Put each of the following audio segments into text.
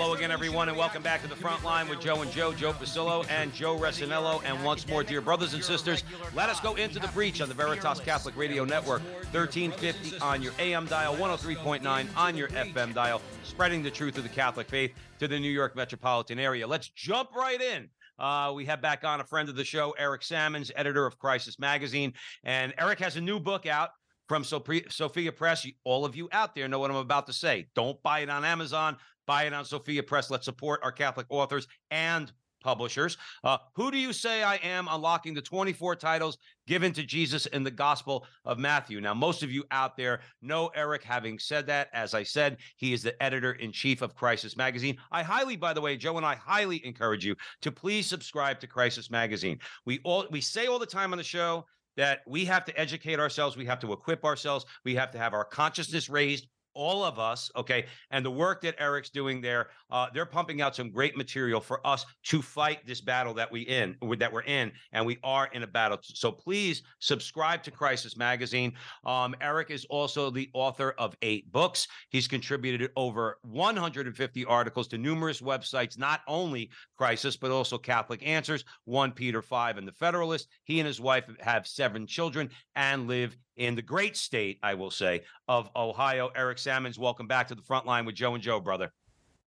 Hello again, everyone, and welcome back to the front line with Joe and Joe, Joe Pasillo and Joe Resinello. And once more, dear brothers and sisters, let us go into the breach on the Veritas Catholic Radio Network, 1350 on your AM dial, 103.9 on your FM dial, spreading the truth of the Catholic faith to the New York metropolitan area. Let's jump right in. Uh, we have back on a friend of the show, Eric Sammons, editor of Crisis Magazine. And Eric has a new book out from Sophia Press. All of you out there know what I'm about to say. Don't buy it on Amazon. Buy it on Sophia Press. Let's support our Catholic authors and publishers. Uh, who do you say I am? Unlocking the 24 titles given to Jesus in the Gospel of Matthew. Now, most of you out there know Eric. Having said that, as I said, he is the editor in chief of Crisis Magazine. I highly, by the way, Joe and I highly encourage you to please subscribe to Crisis Magazine. We all we say all the time on the show that we have to educate ourselves, we have to equip ourselves, we have to have our consciousness raised all of us okay and the work that eric's doing there uh, they're pumping out some great material for us to fight this battle that we in that we're in and we are in a battle. So please subscribe to crisis magazine. Um, eric is also the author of eight books. He's contributed over 150 articles to numerous websites not only crisis but also catholic answers 1 peter 5 and the federalist. He and his wife have seven children and live in the great state, I will say, of Ohio. Eric Sammons, welcome back to the front line with Joe and Joe, brother.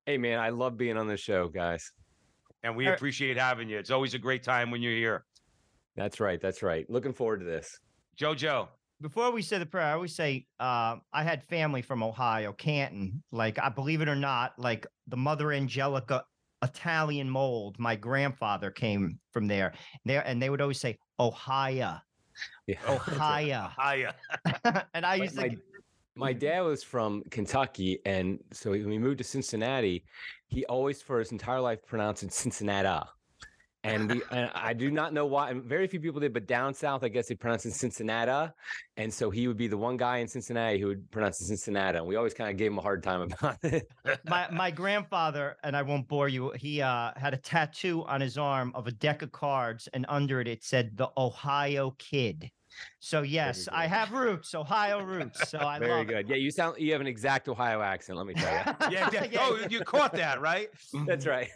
Hey, man, I love being on the show, guys. And we appreciate having you. It's always a great time when you're here. That's right. That's right. Looking forward to this. Joe, Joe. Before we say the prayer, I always say uh, I had family from Ohio, Canton. Like, I believe it or not, like the Mother Angelica Italian mold. My grandfather came from there. There, and they would always say Ohio. Yeah. Ohio. Ohio. and I used my, to. My mm. dad was from Kentucky, and so when we moved to Cincinnati, he always, for his entire life, pronounced it Cincinnati and we and I do not know why. Very few people did, but down south, I guess they pronounce it Cincinnati, and so he would be the one guy in Cincinnati who would pronounce it Cincinnati, and we always kind of gave him a hard time about it. my my grandfather, and I won't bore you. He uh, had a tattoo on his arm of a deck of cards, and under it it said the Ohio Kid. So yes, I have roots, Ohio roots. So I very good. It. Yeah, you sound you have an exact Ohio accent. Let me tell you. yeah, yeah. Oh, you caught that right. That's right.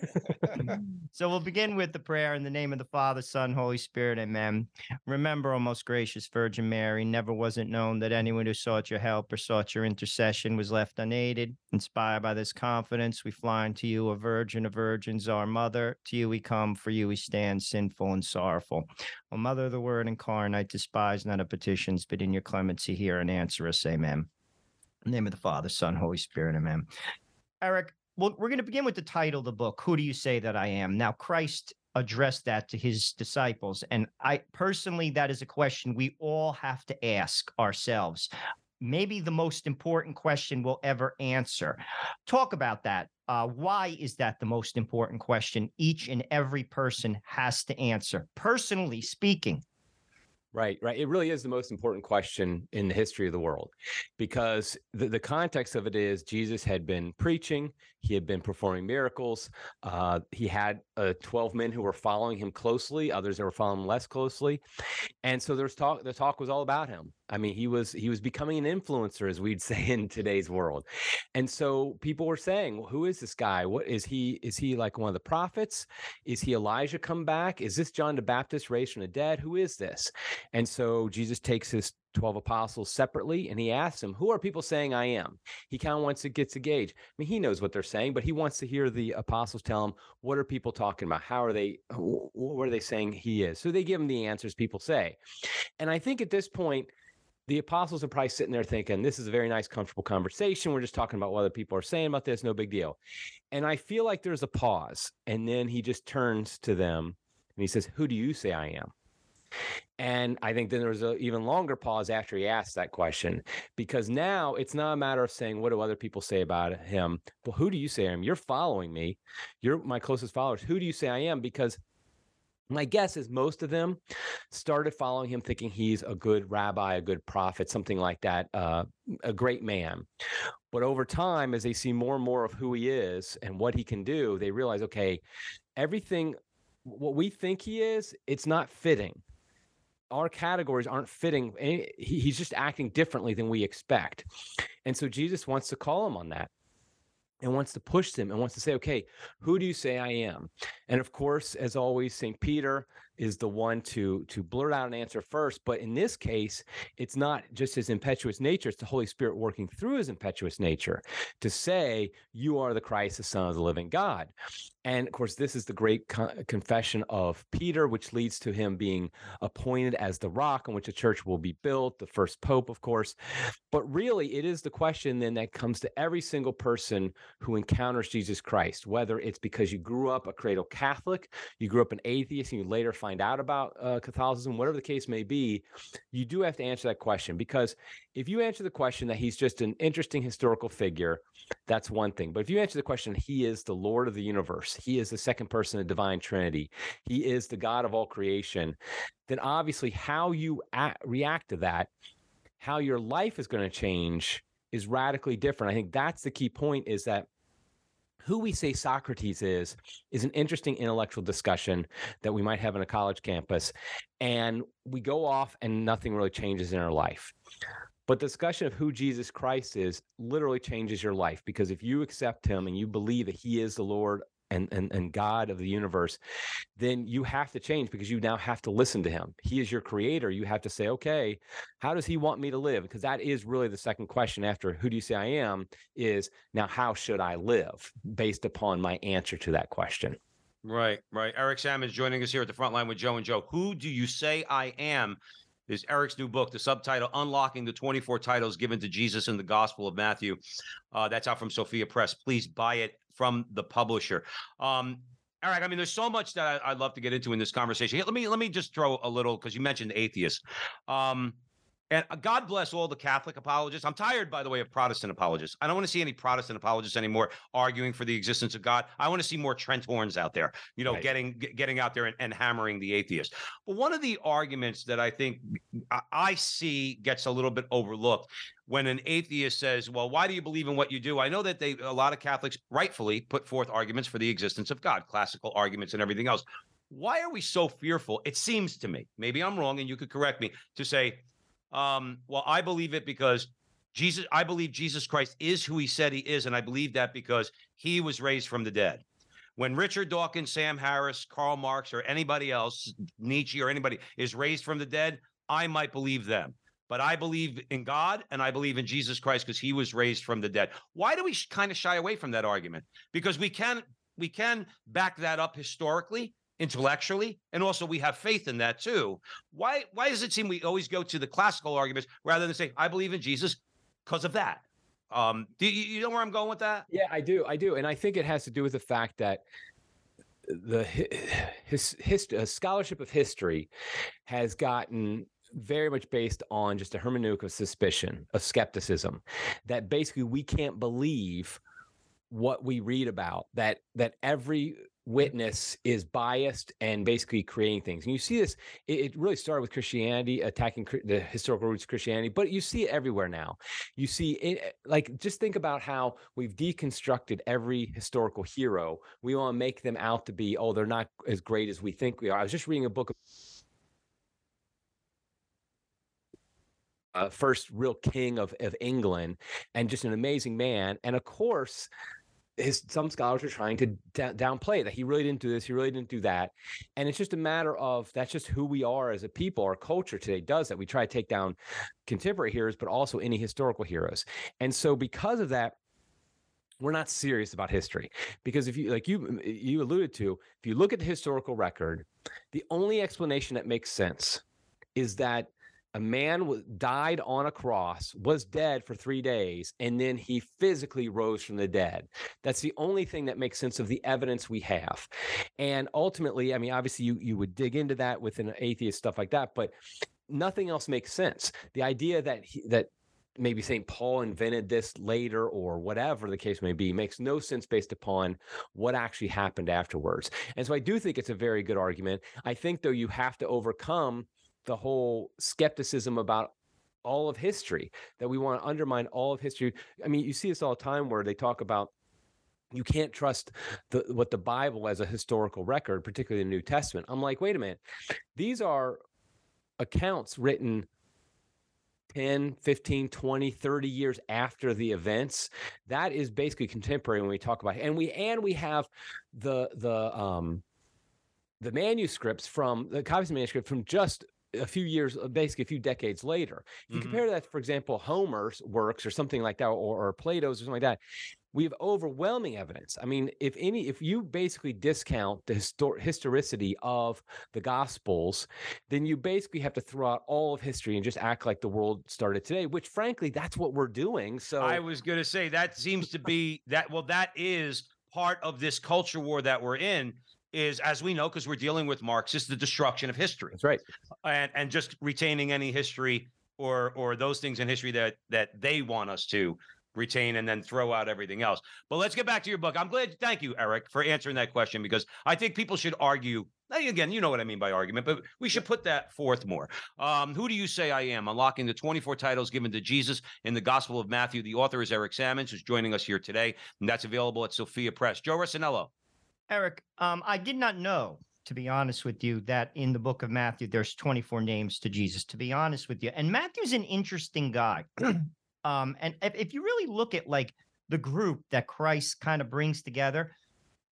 so we'll begin with the prayer in the name of the Father, Son, Holy Spirit. Amen. Remember, O most gracious Virgin Mary, never was it known that anyone who sought your help or sought your intercession was left unaided. Inspired by this confidence, we fly unto you, a Virgin of Virgins, our Mother. To you we come, for you we stand, sinful and sorrowful. O Mother of the Word incarnate, despise not of petitions, but in your clemency hear and answer us. Amen. Name of the Father, Son, Holy Spirit. Amen. Eric, well, we're going to begin with the title of the book. Who do you say that I am? Now, Christ addressed that to his disciples. And I personally, that is a question we all have to ask ourselves. Maybe the most important question we'll ever answer. Talk about that. Uh, why is that the most important question each and every person has to answer? Personally speaking, Right, right. It really is the most important question in the history of the world because the, the context of it is Jesus had been preaching, he had been performing miracles. Uh, he had uh, 12 men who were following him closely, others that were following him less closely. And so there's talk, the talk was all about him. I mean, he was he was becoming an influencer, as we'd say in today's world. And so people were saying, well, who is this guy? What is he? Is he like one of the prophets? Is he Elijah come back? Is this John the Baptist raised from the dead? Who is this? And so Jesus takes his 12 apostles separately and he asks them, Who are people saying I am? He kind of wants to get to gauge. I mean, he knows what they're saying, but he wants to hear the apostles tell him, What are people talking about? How are they, what are they saying he is? So they give him the answers people say. And I think at this point, the apostles are probably sitting there thinking, This is a very nice, comfortable conversation. We're just talking about what other people are saying about this, no big deal. And I feel like there's a pause. And then he just turns to them and he says, Who do you say I am? And I think then there was an even longer pause after he asked that question because now it's not a matter of saying, what do other people say about him? But who do you say I am? You're following me. You're my closest followers. Who do you say I am? Because my guess is most of them started following him thinking he's a good rabbi, a good prophet, something like that, uh, a great man. But over time, as they see more and more of who he is and what he can do, they realize, okay, everything, what we think he is, it's not fitting. Our categories aren't fitting. He's just acting differently than we expect. And so Jesus wants to call him on that and wants to push them and wants to say, okay, who do you say I am? And of course, as always, St. Peter is the one to to blurt out an answer first. But in this case, it's not just his impetuous nature; it's the Holy Spirit working through his impetuous nature to say, "You are the Christ, the Son of the Living God." And of course, this is the great confession of Peter, which leads to him being appointed as the rock on which a church will be built, the first pope, of course. But really, it is the question then that comes to every single person who encounters Jesus Christ, whether it's because you grew up a cradle Catholic, you grew up an atheist, and you later find out about uh, Catholicism, whatever the case may be, you do have to answer that question because if you answer the question that he's just an interesting historical figure, that's one thing. But if you answer the question, he is the Lord of the universe, he is the second person of the divine Trinity, he is the God of all creation, then obviously how you act, react to that, how your life is going to change is radically different. I think that's the key point is that who we say Socrates is is an interesting intellectual discussion that we might have on a college campus and we go off and nothing really changes in our life. But discussion of who Jesus Christ is literally changes your life because if you accept him and you believe that he is the Lord and, and, and God of the universe, then you have to change because you now have to listen to him. He is your creator. You have to say, okay, how does he want me to live? Because that is really the second question after who do you say I am is now how should I live based upon my answer to that question. Right, right. Eric Sammons is joining us here at the front line with Joe and Joe. Who do you say I am? is Eric's new book, the subtitle Unlocking the 24 Titles Given to Jesus in the Gospel of Matthew. Uh, that's out from Sophia Press. Please buy it from the publisher. Um, Eric, I mean, there's so much that I, would love to get into in this conversation. Let me let me just throw a little because you mentioned atheists. Um, and uh, God bless all the Catholic apologists. I'm tired, by the way, of Protestant apologists. I don't want to see any Protestant apologists anymore arguing for the existence of God. I want to see more Trent Horns out there, you know, right. getting getting out there and, and, hammering the atheist. But one of the arguments that I think I see gets a little bit overlooked when an atheist says, "Well, why do you believe in what you do?" I know that they a lot of Catholics rightfully put forth arguments for the existence of God, classical arguments and everything else. Why are we so fearful? It seems to me, maybe I'm wrong, and you could correct me, to say um, well, I believe it because Jesus, I believe Jesus Christ is who he said he is. And I believe that because he was raised from the dead. When Richard Dawkins, Sam Harris, Karl Marx, or anybody else, Nietzsche or anybody is raised from the dead, I might believe them. But I believe in God and I believe in Jesus Christ because he was raised from the dead. Why do we kind of shy away from that argument? Because we can we can back that up historically intellectually and also we have faith in that too. Why why does it seem we always go to the classical arguments rather than say i believe in jesus because of that um do you, you know where i'm going with that? Yeah i do i do and i think it has to do with the fact that the his, his, uh, scholarship of history has gotten very much based on just a hermeneutic of suspicion of skepticism that basically we can't believe what we read about that that every witness is biased and basically creating things. And you see this, it, it, really started with Christianity, attacking the historical roots of Christianity, but you see it everywhere now. You see it, eh, like, just think about how we've deconstructed every historical hero. We want to make them out to be, oh, they're not as great as we think we are. I was just reading a book. Uh, first real king of, of England and just an amazing man. And of course, his some scholars are trying to downplay that he really didn't do this, he really didn't do that, and it's just a matter of that's just who we are as a people. Our culture today does that. We try to take down contemporary heroes, but also any historical heroes, and so because of that, we're not serious about history because if you like you you alluded to, if you look at the historical record, the only explanation that makes sense is that a man w- died on a cross, was dead for three days, and then he physically rose from the dead. That's the only thing that makes sense of the evidence we have. And ultimately, I mean, obviously, you you would dig into that with an atheist stuff like that, but nothing else makes sense. The idea that he, that maybe St. Paul invented this later or whatever the case may be makes no sense based upon what actually happened afterwards. And so I do think it's a very good argument. I think, though, you have to overcome the whole skepticism about all of history, that we want to undermine all of history. I mean, you see this all the time where they talk about you can't trust the what the Bible as a historical record, particularly the New Testament. I'm like, wait a minute. These are accounts written 10, 15, 20, 30 years after the events. That is basically contemporary when we talk about it. And we and we have the the um the manuscripts from the copies of manuscript from just a few years, uh, basically a few decades later. If you Mhm. compare that, for example, Homer's works or something like that, or, or Plato's or something like that, we have overwhelming evidence. I mean, if any, if you basically discount the histor- historicity of the Gospels, then you basically have to throw out all of history and just act like the world started today. Which, frankly, that's what we're doing. So I was going to say that seems to be that. Well, that is part of this culture war that we're in. Is as we know, because we're dealing with Marxists, the destruction of history, that's right. and and just retaining any history or or those things in history that that they want us to retain and then throw out everything else. But let's get back to your book. I'm glad. Thank you, Eric, for answering that question because I think people should argue. Again, you know what I mean by argument, but we should put that forth more. Um, who do you say I am? Unlocking the 24 titles given to Jesus in the Gospel of Matthew. The author is Eric Sammons, who's joining us here today, and that's available at Sophia Press. Joe Rossinello. Eric, um, I did not know, to be honest with you, that in the book of Matthew, there's 24 names to Jesus, to be honest with you. And Matthew's an interesting guy. um, and if, if you really look at like the group that Christ kind of brings together,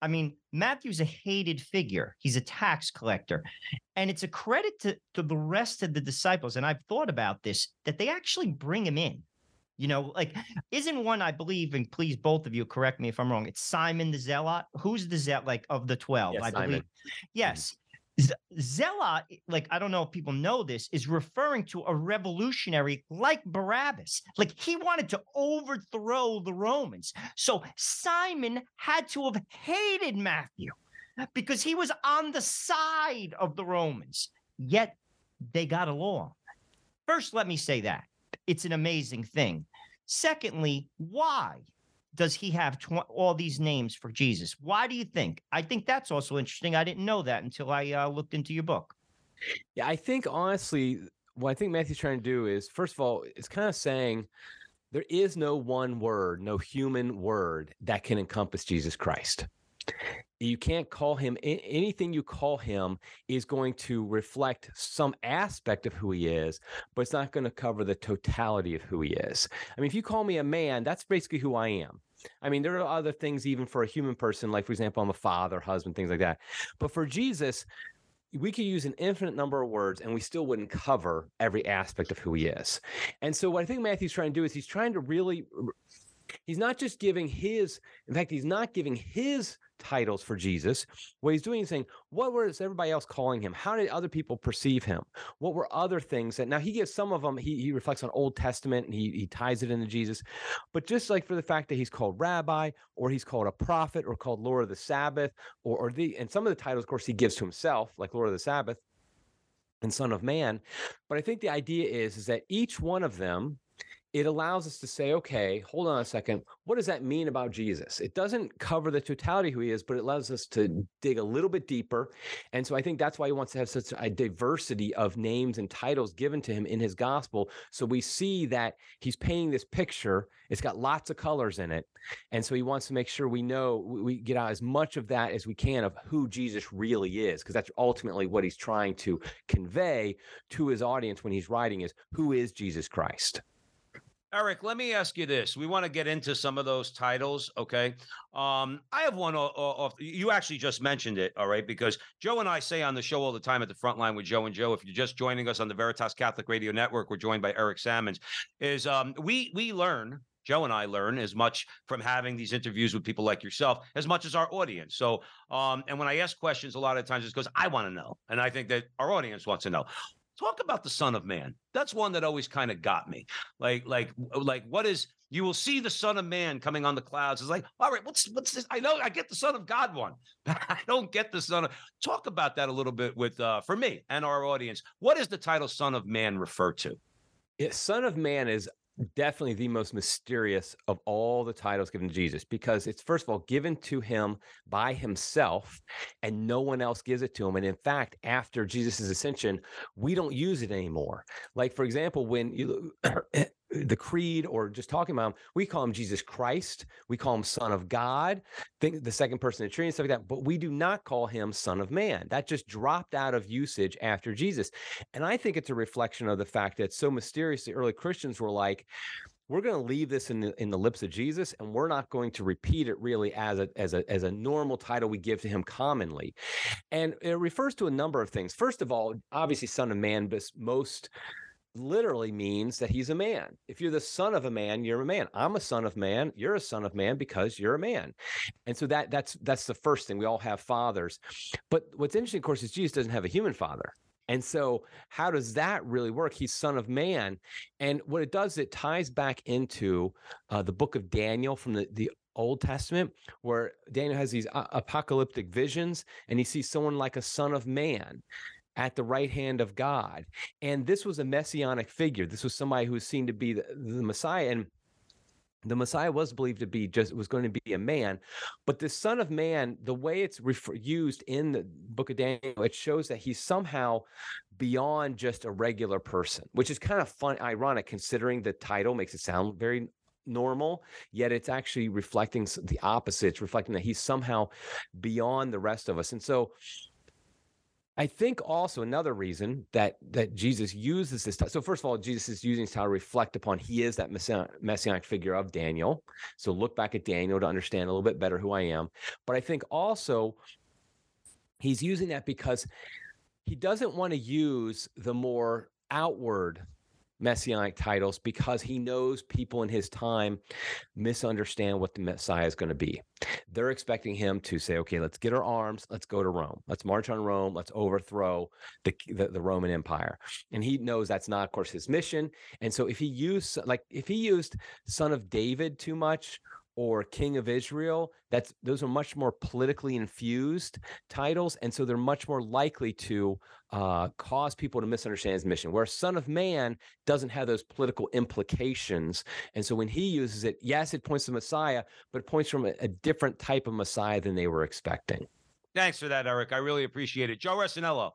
I mean, Matthew's a hated figure. He's a tax collector. And it's a credit to, to the rest of the disciples. And I've thought about this that they actually bring him in. You know, like, isn't one I believe, and please both of you correct me if I'm wrong. It's Simon the Zealot. Who's the Zealot, like of the 12? Mm-hmm. Yes, I Simon. believe. Yes. Zealot, like, I don't know if people know this, is referring to a revolutionary like Barabbas. Like, he wanted to overthrow the Romans. So Simon had to have hated Matthew because he was on the side of the Romans. Yet they got along. First, let me say that it's an amazing thing. Secondly, why does he have tw- all these names for Jesus? Why do you think? I think that's also interesting. I didn't know that until I uh, looked into your book. Yeah, I think honestly, what I think Matthew's trying to do is, first of all, it's kind of saying there is no one word, no human word that can encompass Jesus Christ. You can't call him anything you call him is going to reflect some aspect of who he is, but it's not going to cover the totality of who he is. I mean, if you call me a man, that's basically who I am. I mean, there are other things even for a human person, like for example, I'm a father, husband, things like that. But for Jesus, we could use an infinite number of words and we still wouldn't cover every aspect of who he is. And so what I think Matthew's trying to do is he's trying to really he's not just giving his in fact he's not giving his titles for Jesus. What he's doing is saying, what was everybody else calling him? How did other people perceive him? What were other things that now he gives some of them, he, he reflects on Old Testament and he, he ties it into Jesus. But just like for the fact that he's called rabbi or he's called a prophet or called Lord of the Sabbath or, or the, and some of the titles, of course, he gives to himself, like Lord of the Sabbath and Son of Man. But I think the idea is, is that each one of them it allows us to say, okay, hold on a second. What does that mean about Jesus? It doesn't cover the totality who he is, but it allows us to dig a little bit deeper. And so I think that's why he wants to have such a diversity of names and titles given to him in his gospel. So we see that he's painting this picture. It's got lots of colors in it. And so he wants to make sure we know we get out as much of that as we can of who Jesus really is, because that's ultimately what he's trying to convey to his audience when he's writing is who is Jesus Christ? Eric, let me ask you this. We want to get into some of those titles, okay? Um, I have one off. You actually just mentioned it, all right? Because Joe and I say on the show all the time at the front line with Joe and Joe. If you're just joining us on the Veritas Catholic Radio Network, we're joined by Eric Sammons. Is um, we we learn Joe and I learn as much from having these interviews with people like yourself as much as our audience. So, um, and when I ask questions, a lot of times it's because I want to know, and I think that our audience wants to know. Talk about the Son of Man. That's one that always kind of got me. Like, like, like, what is you will see the Son of Man coming on the clouds. It's like, all right, what's what's this? I know I get the Son of God one, I don't get the Son of. Talk about that a little bit with uh for me and our audience. What does the title Son of Man refer to? Yeah, Son of Man is definitely the most mysterious of all the titles given to Jesus because it's first of all given to him by himself and no one else gives it to him. And in fact after Jesus' ascension we don't use it anymore. Like for example when you the creed or just talking about him, we call him Jesus Christ. We call him Son of God, think the second person of the Trinity, stuff like that. But we do not call him Son of Man. That just dropped out of usage after Jesus. And I think it's a reflection of the fact that so mysteriously early Christians were like, we're going to leave this in the, in the lips of Jesus, and we're not going to repeat it really as a as a as a normal title we give to him commonly, and it refers to a number of things. First of all, obviously, Son of Man, but most literally means that he's a man. If you're the son of a man, you're a man. I'm a son of man. You're a son of man because you're a man. And so that that's that's the first thing. We all have fathers. But what's interesting, of course, is Jesus doesn't have a human father. And so, how does that really work? He's son of man. And what it does, it ties back into uh, the book of Daniel from the, the Old Testament, where Daniel has these uh, apocalyptic visions and he sees someone like a son of man at the right hand of God. And this was a messianic figure. This was somebody who was seen to be the, the Messiah. And the Messiah was believed to be just was going to be a man, but the Son of Man, the way it's refer- used in the Book of Daniel, it shows that he's somehow beyond just a regular person, which is kind of fun, ironic considering the title makes it sound very normal, yet it's actually reflecting the opposite. It's reflecting that he's somehow beyond the rest of us, and so I think also another reason that that Jesus uses this. So first of all, Jesus is using this to reflect upon he is that messianic figure of Daniel. So look back at Daniel to understand a little bit better who I am. But I think also he's using that because he doesn't want to use the more outward messianic titles because he knows people in his time misunderstand what the Messiah is going to be. They're expecting him to say, okay, let's get our arms, let's go to Rome, let's march on Rome, let's overthrow the, the, the Roman Empire. And he knows that's not, of course, his mission. And so if he used, like, if he used son of David too much, or king of Israel, that's those are much more politically infused titles, and so they're much more likely to uh, cause people to misunderstand his mission. Whereas Son of Man doesn't have those political implications, and so when he uses it, yes, it points to Messiah, but it points from a, a different type of Messiah than they were expecting. Thanks for that, Eric. I really appreciate it. Joe Resinello.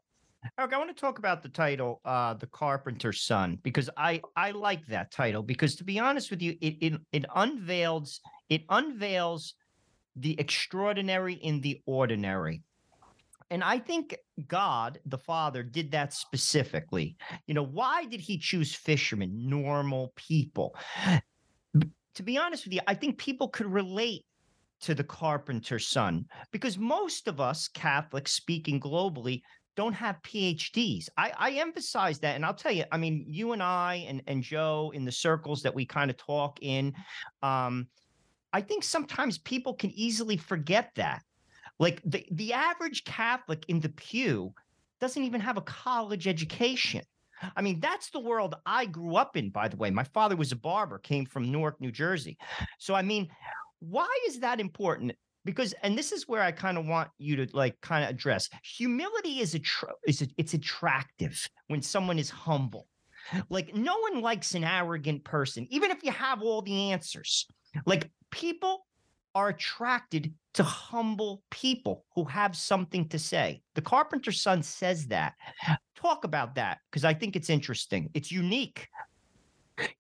Eric, I want to talk about the title, uh, "The Carpenter's Son," because I I like that title because, to be honest with you, it it, it unveils it unveils the extraordinary in the ordinary. And I think God, the Father, did that specifically. You know, why did he choose fishermen, normal people? To be honest with you, I think people could relate to the carpenter's son because most of us Catholics speaking globally don't have PhDs. I, I emphasize that. And I'll tell you, I mean, you and I and, and Joe in the circles that we kind of talk in, um, I think sometimes people can easily forget that. Like the, the average Catholic in the pew doesn't even have a college education. I mean, that's the world I grew up in, by the way. My father was a barber, came from Newark, New Jersey. So, I mean, why is that important? Because, and this is where I kind of want you to like kind of address humility is a, is a, it's attractive when someone is humble. Like, no one likes an arrogant person, even if you have all the answers. Like, people are attracted to humble people who have something to say. The carpenter's son says that. Talk about that because I think it's interesting. It's unique.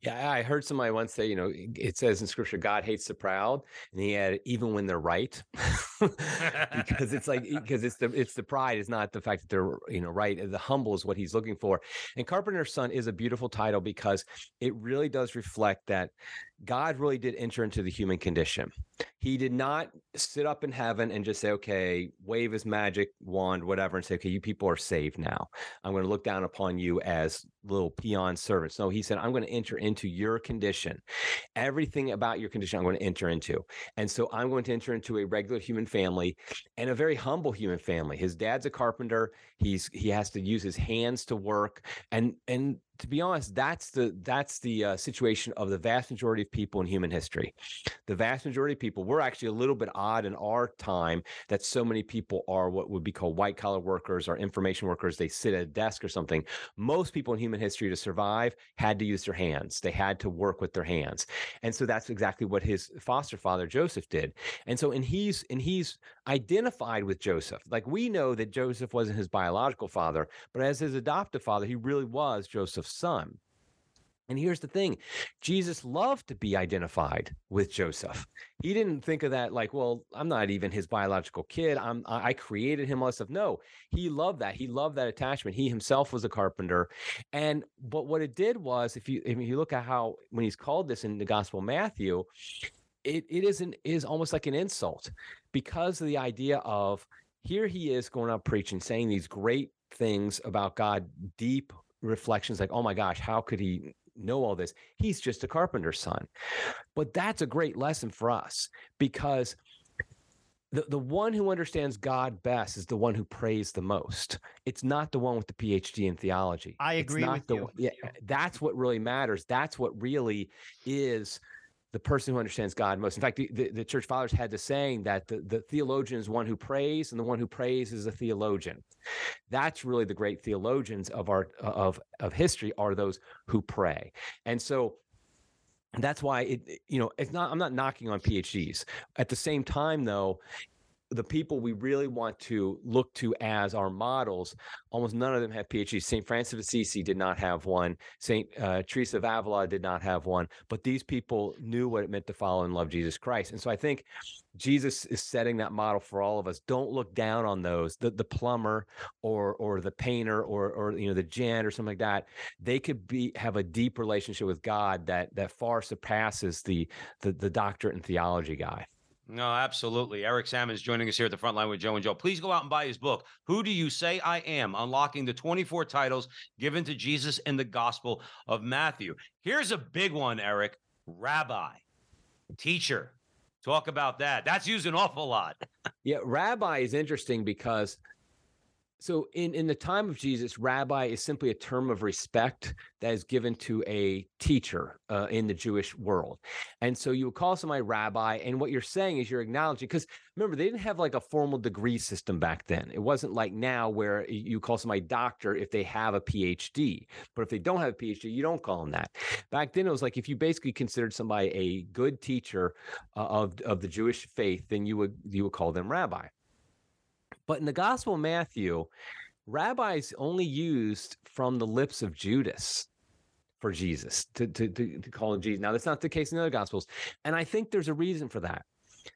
Yeah, I heard somebody once say, you know, it says in scripture, God hates the proud, and he had even when they're right, because it's like because it's the it's the pride, is not the fact that they're you know right. The humble is what he's looking for. And Carpenter's Son is a beautiful title because it really does reflect that God really did enter into the human condition. He did not sit up in heaven and just say, okay, wave his magic wand, whatever, and say, okay, you people are saved now. I'm going to look down upon you as little peon servants. No, he said, I'm going to enter into your condition. Everything about your condition, I'm going to enter into. And so I'm going to enter into a regular human family and a very humble human family. His dad's a carpenter. He's he has to use his hands to work. And and to be honest, that's the that's the uh, situation of the vast majority of people in human history. The vast majority of people, we're actually a little bit odd in our time that so many people are what would be called white collar workers or information workers. They sit at a desk or something. Most people in human history to survive had to use their hands. They had to work with their hands, and so that's exactly what his foster father Joseph did. And so, and he's and he's identified with Joseph. Like we know that Joseph wasn't his biological father, but as his adoptive father, he really was Joseph's son. And here's the thing Jesus loved to be identified with Joseph. He didn't think of that like, well, I'm not even his biological kid. I'm I created him this stuff. No, he loved that. He loved that attachment. He himself was a carpenter. And but what it did was if you if you look at how when he's called this in the gospel Matthew, it it is an is almost like an insult because of the idea of here he is going out preaching, saying these great things about God, deep reflections like, oh my gosh, how could he know all this? He's just a carpenter's son. But that's a great lesson for us because the, the one who understands God best is the one who prays the most. It's not the one with the PhD in theology. I It's agree not with the you. one- Yeah, that's what really matters. That's what really is the person who understands God most. In fact, the, the, the church fathers had the saying that the, the theologian is one who prays, and the one who prays is a theologian. That's really the great theologians of our of of history are those who pray. And so that's why it it- you know it's not i'm not knocking on phds at the same time though the people we really want to look to as our models almost none of them have phds st francis of assisi did not have one. St uh, teresa of avila did not have one. But these people knew what it meant to follow and love jesus christ. And so i think jesus is setting that model for all of us. Don't look down on those the, the plumber or or the painter or or you know the gent or something like that. They could be have a deep relationship with God that that far surpasses the the, the doctorate and theology guy. No, absolutely. Eric Sammons is joining us here at the front line with Joe and Joe. Please go out and buy his book. Who do you say I am? Unlocking the 24 titles given to Jesus in the Gospel of Matthew. Here's a big one, Eric. Rabbi, teacher. Talk about that. That's used an awful lot. Yeah, rabbi is interesting because so in in the time of Jesus, rabbi is simply a term of respect that is given to a teacher uh, in the Jewish world, and so you would call somebody rabbi, and what you're saying is you're acknowledging because remember they didn't have like a formal degree system back then. It wasn't like now where you call somebody doctor if they have a PhD, but if they don't have a PhD, you don't call them that. Back then, it was like if you basically considered somebody a good teacher uh, of of the Jewish faith, then you would you would call them rabbi. But in the Gospel of Matthew, rabbis only used from the lips of Judas for Jesus to, to, to, to call him Jesus. Now, that's not the case in the other Gospels. And I think there's a reason for that.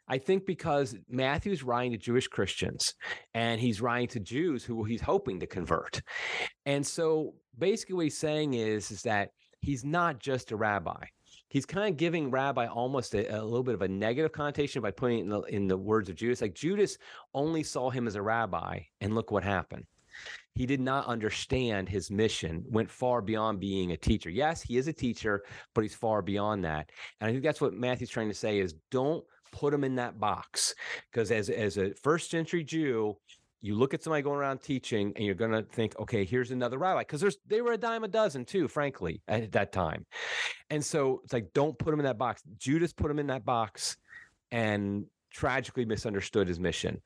I think because Matthew's writing to Jewish Christians and he's writing to Jews who he's hoping to convert. And so basically what he's saying is, is that he's not just a rabbi. He's kind of giving rabbi almost a, a little bit of a negative connotation by putting it in the, in the words of Judas. Like Judas only saw him as a rabbi, and look what happened. He did not understand his mission, went far beyond being a teacher. Yes, he is a teacher, but he's far beyond that. And I think that's what Matthew's trying to say is don't put him in that box. Because as, as a first century Jew, you look at somebody going around teaching and you're going to think, okay, here's another rabbi. Because there's they were a dime a dozen too, frankly, at that time. And so it's like, don't put him in that box. Judas put him in that box and tragically misunderstood his mission.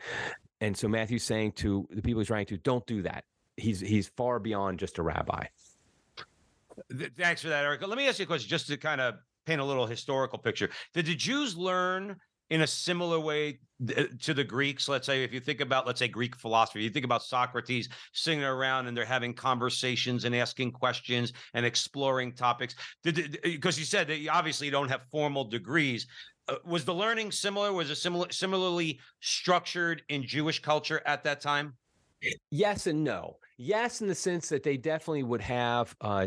And so Matthew's saying to the people he's writing to, don't do that. He's he's far beyond just a rabbi. Thanks for that, Eric. Let me ask you a question just to kind of paint a little historical picture. Did the Jews learn in a similar way to the Greeks? Let's say, if you think about, let's say, Greek philosophy, you think about Socrates sitting around and they're having conversations and asking questions and exploring topics. Because you said that you obviously don't have formal degrees. Uh, was the learning similar? Was it similar, similarly structured in Jewish culture at that time? Yes and no. Yes, in the sense that they definitely would have uh,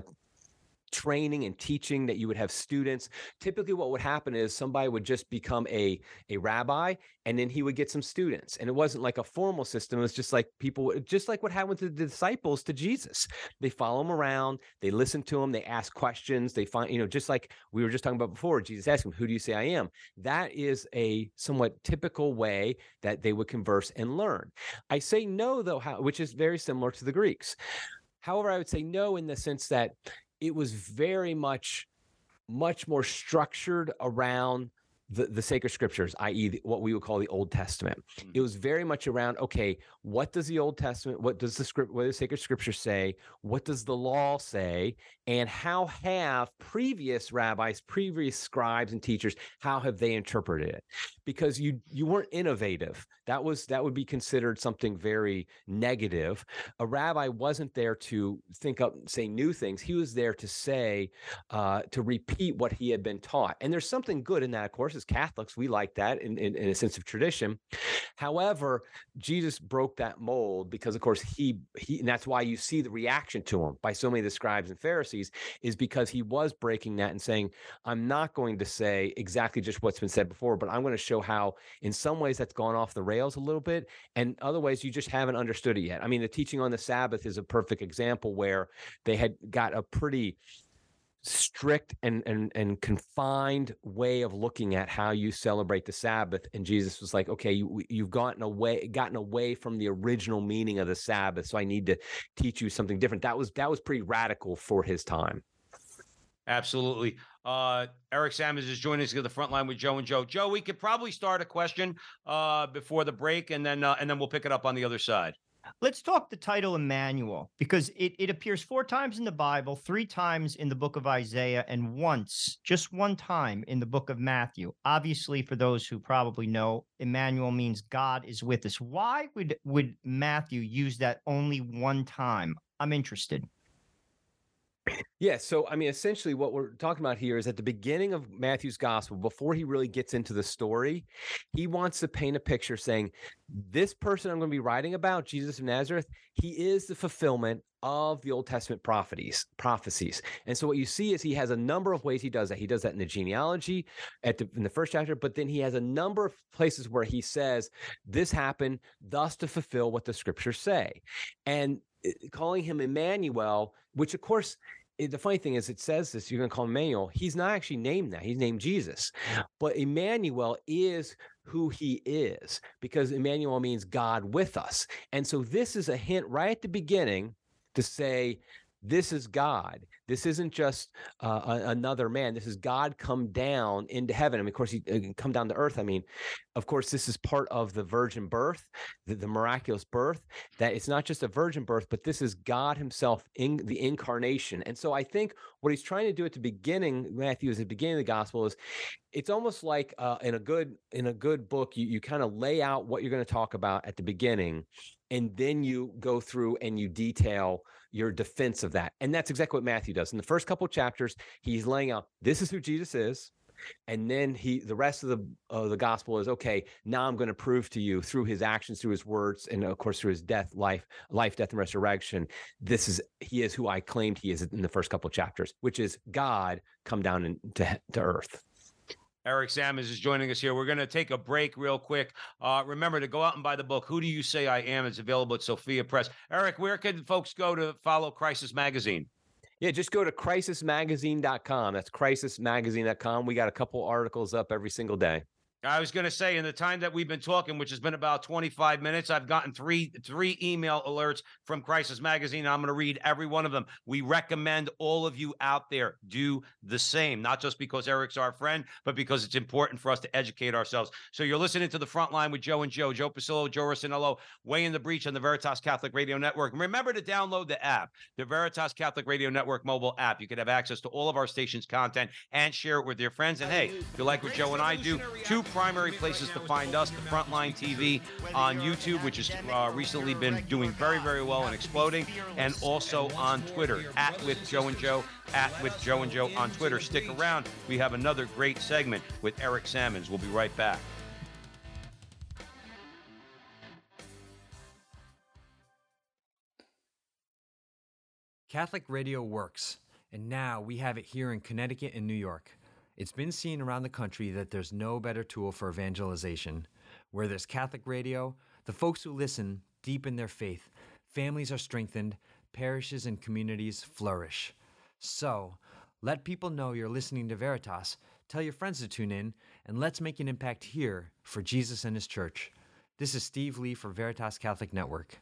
training and teaching that you would have students. Typically what would happen is somebody would just become a a rabbi and then he would get some students. And it wasn't like a formal system it was just like people just like what happened to the disciples to jesus. They follow him around they listen to him they ask questions they find you know just like we were just talking about before jesus asked him who do you say i am? That is a somewhat typical way that they would converse and learn. I say no though how, which is very similar to the greeks. However i would say no in the sense that it was very much much more structured around the, the sacred scriptures, i.e., what we would call the Old Testament. Mm-hmm. It was very much around okay, what does the Old Testament, what does the script, what does the sacred scripture say, what does the law say, and how have previous rabbis, previous scribes and teachers, how have they interpreted it? Because you you weren't innovative. That was that would be considered something very negative. A rabbi wasn't there to think up, say new things. He was there to say, uh, to repeat what he had been taught. And there's something good in that, of course as Catholics, we like that in, in, in, a sense of tradition. However, Jesus broke that mold because, of course, he he and that's why you see the reaction to him by so many of the scribes and Pharisees is because he was breaking that and saying, I'm not going to say exactly just what's been said before, but I'm going to show how in some ways that's gone off the rails a little bit, and other ways you just haven't understood it yet. I mean, the teaching on the Sabbath is a perfect example where they had got a pretty strict and and and confined way of looking at how you celebrate the sabbath. And jesus was like okay you, you've gotten away gotten away from the original meaning of the sabbath so i need to teach you something different. That was that was pretty radical for his time. Absolutely. Uh eric sammons is joining us at the front line with joe and joe. Joe we could probably start a question uh before the break and then uh, and then we'll pick it up on the other side Let's talk the title Emmanuel because it, it appears four times in the Bible, three times in the book of Isaiah, and once, just one time in the book of Matthew. Obviously, for those who probably know, Emmanuel means God is with us. Why would, would Matthew use that only one time? I'm interested. Yeah. So, I mean, essentially, what we're talking about here is at the beginning of Matthew's gospel, before he really gets into the story, he wants to paint a picture saying, This person I'm going to be writing about, Jesus of Nazareth, he is the fulfillment of the Old Testament prophecies. prophecies. And so, what you see is he has a number of ways he does that. He does that in the genealogy at the, in the first chapter, but then he has a number of places where he says, This happened thus to fulfill what the scriptures say. And calling him Emmanuel, which of course, the funny thing is, it says this. You're going to call him Emmanuel. He's not actually named that. He's named Jesus, but Emmanuel is who he is because Emmanuel means God with us. And so this is a hint right at the beginning to say this is God. This isn't just uh, another man. This is God come down into heaven. I mean, of course, he uh, come down to earth. I mean, of course, this is part of the virgin birth, the, the, miraculous birth. That it's not just a virgin birth, but this is God Himself in the incarnation. And so, I think what He's trying to do at the beginning, Matthew, is at the beginning of the gospel, is it's almost like uh, in a good in a good book, you you kind of lay out what you're going to talk about at the beginning, and then you go through and you detail your defense of that. And that's exactly what Matthew does. In the first couple chapters, he's laying out this is who Jesus is. And then he, the rest of the uh, the gospel is okay. Now I'm going to prove to you through his actions, through his words, and of course through his death, life, life, death, and resurrection. This is he is who I claimed he is in the first couple chapters, which is God come down into to earth. Eric Sammons is joining us here. We're going to take a break real quick. Uh, remember to go out and buy the book, Who Do You Say I Am? It's available at Sophia Press. Eric, where can folks go to follow Crisis Magazine? Yeah, just go to crisismagazine.com. That's crisismagazine.com. We got a couple articles up every single day. I was going to say, in the time that we've been talking, which has been about 25 minutes, I've gotten three three email alerts from Crisis Magazine. I'm going to read every one of them. We recommend all of you out there do the same, not just because Eric's our friend, but because it's important for us to educate ourselves. So you're listening to the front line with Joe and Joe, Joe Pasillo, Joe Rossinello, way in the breach on the Veritas Catholic Radio Network. And remember to download the app, the Veritas Catholic Radio Network mobile app. You can have access to all of our station's content and share it with your friends. And hey, if you like what Joe and I do, two primary places to find us the Frontline TV on YouTube, which has uh, recently been doing very, very well and exploding, and also on Twitter, at with Joe and Joe, at with Joe and Joe on Twitter. Stick around. We have another great segment with Eric Sammons. We'll be right back. Catholic Radio works And now we have it here in Connecticut and New York. It's been seen around the country that there's no better tool for evangelization. Where there's Catholic radio, the folks who listen deepen their faith, families are strengthened, parishes and communities flourish. So, let people know you're listening to Veritas, tell your friends to tune in, and let's make an impact here for Jesus and His church. This is Steve Lee for Veritas Catholic Network.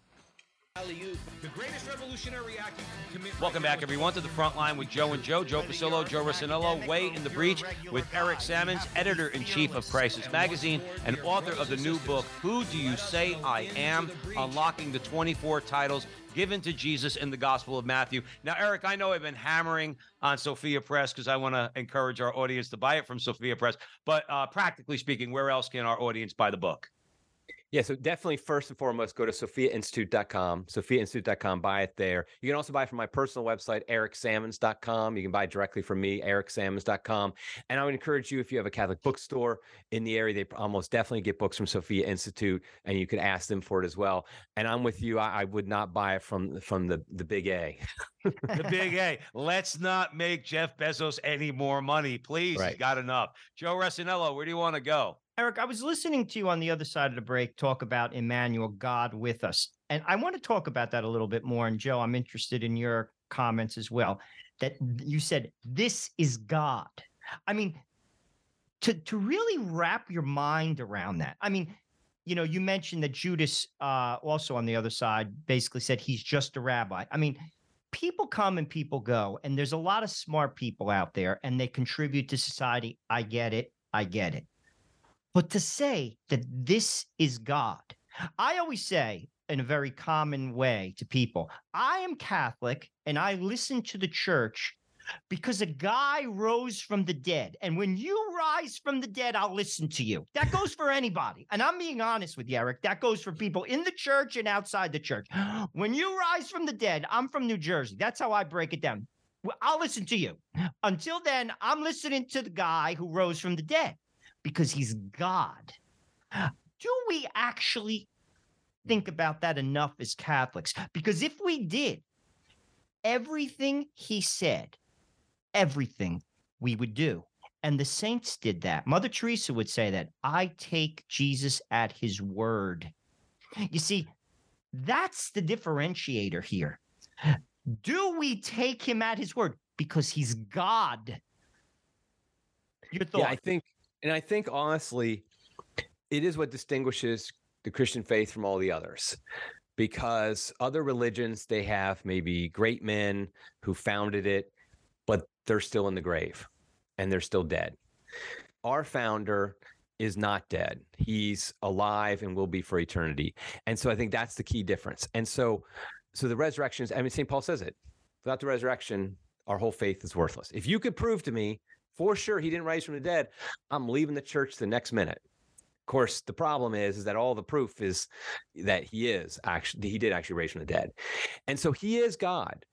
Welcome back, everyone, to the front line with Joe and Joe, Joe Pasillo, Joe Rossinello, way in the breach with Eric Sammons, editor in chief of Crisis Magazine and author of the new book, Who Do You Say I Am? Unlocking the 24 titles given to Jesus in the Gospel of Matthew. Now, Eric, I know I've been hammering on Sophia Press because I want to encourage our audience to buy it from Sophia Press, but uh, practically speaking, where else can our audience buy the book? Yeah, so definitely first and foremost, go to sophiainstitute.com, sophiainstitute.com, buy it there. You can also buy from my personal website, ericsammons.com. You can buy directly from me, ericsammons.com. And I would encourage you, if you have a Catholic bookstore in the area, they almost definitely get books from Sophia Institute, and you can ask them for it as well. And I'm with you. I, I would not buy it from from the the big A. the big A. Let's not make Jeff Bezos any more money, please. Right. He's got enough. Joe Rossinello, where do you want to go? Eric, I was listening to you on the other side of the break talk about Emmanuel, God with us. And I want to talk about that a little bit more. And Joe, I'm interested in your comments as well. That you said, this is God. I mean, to, to really wrap your mind around that. I mean, you know, you mentioned that Judas, uh, also on the other side, basically said he's just a rabbi. I mean, people come and people go, and there's a lot of smart people out there, and they contribute to society. I get it. I get it. But to say that this is God, I always say in a very common way to people, I am Catholic and I listen to the church because a guy rose from the dead. And when you rise from the dead, I'll listen to you. That goes for anybody. And I'm being honest with you, Eric. That goes for people in the church and outside the church. When you rise from the dead, I'm from New Jersey. That's how I break it down. I'll listen to you. Until then, I'm listening to the guy who rose from the dead because he's God. Do we actually think about that enough as Catholics? Because if we did, everything he said, everything we would do. And the saints did that. Mother Teresa would say that I take Jesus at his word. You see, that's the differentiator here. Do we take him at his word? Because he's God. Your thought? Yeah, I think and I think honestly, it is what distinguishes the Christian faith from all the others. Because other religions, they have maybe great men who founded it, but they're still in the grave and they're still dead. Our founder is not dead. He's alive and will be for eternity. And so I think that's the key difference. And so so the resurrection is, I mean, St. Paul says it. Without the resurrection, our whole faith is worthless. If you could prove to me for sure he didn't rise from the dead. I'm leaving the church the next minute. Of course, the problem is is that all the proof is that he is actually he did actually raise from the dead. And so he is God.